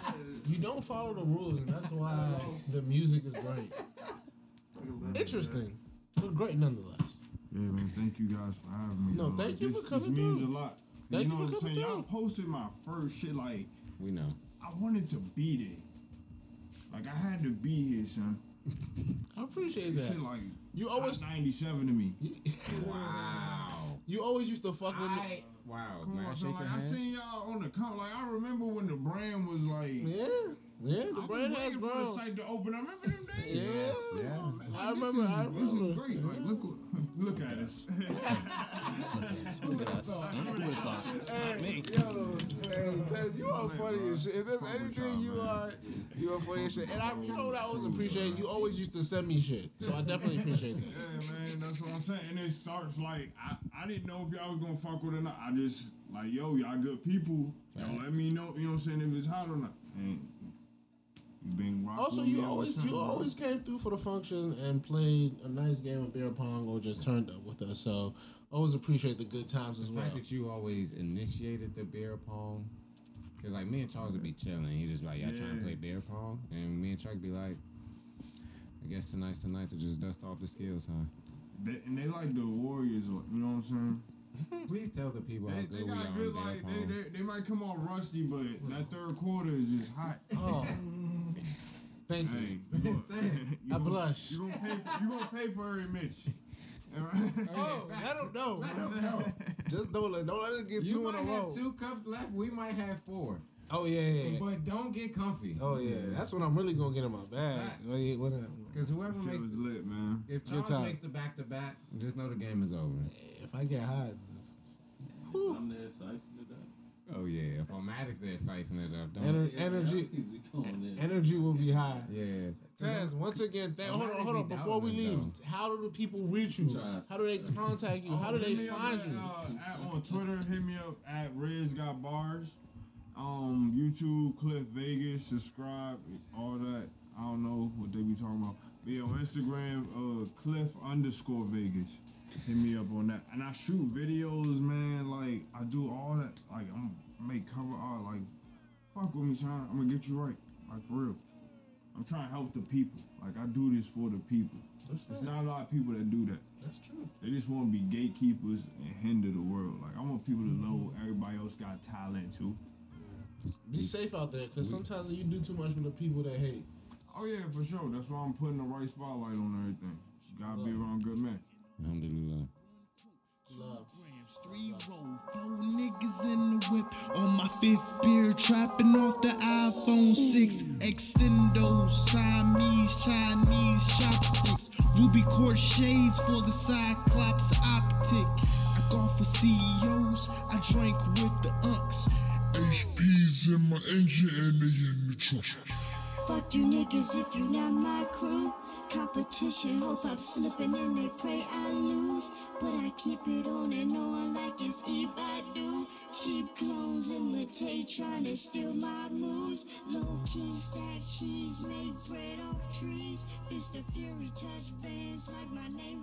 S3: you don't follow the rules, and that's why the music is great. Interesting, but great nonetheless.
S5: Yeah, man. Thank you guys for having me.
S3: No,
S5: though.
S3: thank you
S5: this,
S3: for coming
S5: This means
S3: through.
S5: a lot.
S3: Thank
S5: you
S3: you
S5: know
S3: for
S5: what I'm
S3: coming
S5: saying? Y'all posted my first shit like
S4: We know.
S5: I wanted to be there. Like I had to be here, son.
S3: I appreciate
S5: Shit
S3: that.
S5: like
S3: You always,
S5: 97 to me.
S4: Wow.
S3: you always used to fuck with me.
S4: Wow.
S5: Come
S4: May I
S5: on,
S4: shake your
S5: Like I seen y'all on the count. Like I remember when the brand was like
S3: Yeah, Yeah, the
S5: I
S3: brand
S5: was
S3: has
S5: waiting for the
S3: grown.
S5: site to open. I remember them days.
S3: Yeah.
S4: Yeah.
S5: Like,
S3: I
S5: this
S3: remember-
S5: Is,
S3: I
S5: This is
S3: remember.
S5: great. Like, look, what- look at us.
S7: Look at us. Look at us! me.
S3: Yo, hey, Tez, you are funny as shit. If there's anything you are, you are funny as shit. And I, you know what I always appreciate? You always used to send me shit, so I definitely appreciate that.
S5: Yeah, man, that's what I'm saying. And it starts like I, I didn't know if y'all was gonna fuck with it or not. I just like, yo, y'all good people. Y'all let me know, you know what I'm saying, if it's hot or not. And been rocking
S3: Also, you always you
S5: bro.
S3: always came through for the function and played a nice game of beer pong or just turned up with us. So always appreciate the good times as
S4: The
S3: well.
S4: fact that you always initiated the beer pong, because like me and Charles would be chilling. He just like, y'all trying to play beer pong, and me and Chuck be like, I guess tonight's the night to just dust off the skills, huh?
S5: They, and they like the Warriors, you know what I'm saying?
S4: Please tell the people how
S5: They,
S4: good
S5: they
S4: we are
S5: got good,
S4: beer
S5: like they, they, they might come off rusty, but that third quarter is just hot.
S3: Oh, thank you.
S5: Hey, you gonna, you
S3: I blush.
S5: You gonna pay? For, you gonna pay for every Mitch? Alright?
S3: Oh, I don't know. I don't know. Just don't let don't let it get
S4: you
S3: two in a row.
S4: have two cups left. We might have four,
S3: Oh yeah, yeah. yeah.
S4: but don't get comfy.
S3: Oh yeah, that's what I'm really gonna get in my bag.
S4: Facts.
S3: Oh, Wait, what,
S4: Because whoever
S5: Shit
S4: makes the,
S5: lit, man.
S4: if
S3: Good
S4: Charles
S3: time.
S4: makes the back to back, just know the game is over.
S3: if I get hot, it's-
S8: I'm there slicing it up.
S4: Oh yeah, if Omatic's there slicing it up, don't.
S3: Ener- energy,
S8: y'all be going in.
S3: energy will be high.
S4: yeah.
S3: Taz, once again, thank, hold on, hold on. Before we leave,
S4: us,
S3: how do the people reach you? How do they contact you? How do they
S5: me up
S3: find
S5: at,
S3: you?
S5: Uh, at, on Twitter, hit me up at Riz Got Bars. Um, YouTube, Cliff Vegas, subscribe, all that. I don't know what they be talking about. Be on Instagram, uh, Cliff underscore Vegas. Hit me up on that. And I shoot videos, man. Like I do all that. Like I'm make cover art. Like fuck with me, son. I'm gonna get you right. Like for real. I'm trying to help the people. Like I do this for the people. There's not a lot of people that do that.
S3: That's true.
S5: They just want to be gatekeepers and hinder the world. Like I want people to know mm-hmm. everybody else got talent too.
S3: Be safe out there, because sometimes you do too much for the people that hate.
S5: Oh yeah, for sure. That's why I'm putting the right spotlight on everything. You gotta be around good men.
S4: Alhamdulillah.
S3: Love.
S2: Three roll, four niggas in the whip. On my fifth beer, trapping off the iPhone 6. Extendos, Siamese, Chinese chopsticks. Ruby quartz shades for the Cyclops optic. I golf with CEOs, I drank with the unks. HP's in my engine and they in the trunk.
S9: Fuck you niggas if you not my crew. Competition, hope I'm slipping and they pray I lose. But I keep it on and on like it's Ibadu. Cheap clones imitate, trying to steal my moves. Low key stack cheese, make bread off trees. Fist of fury, touch bands like my name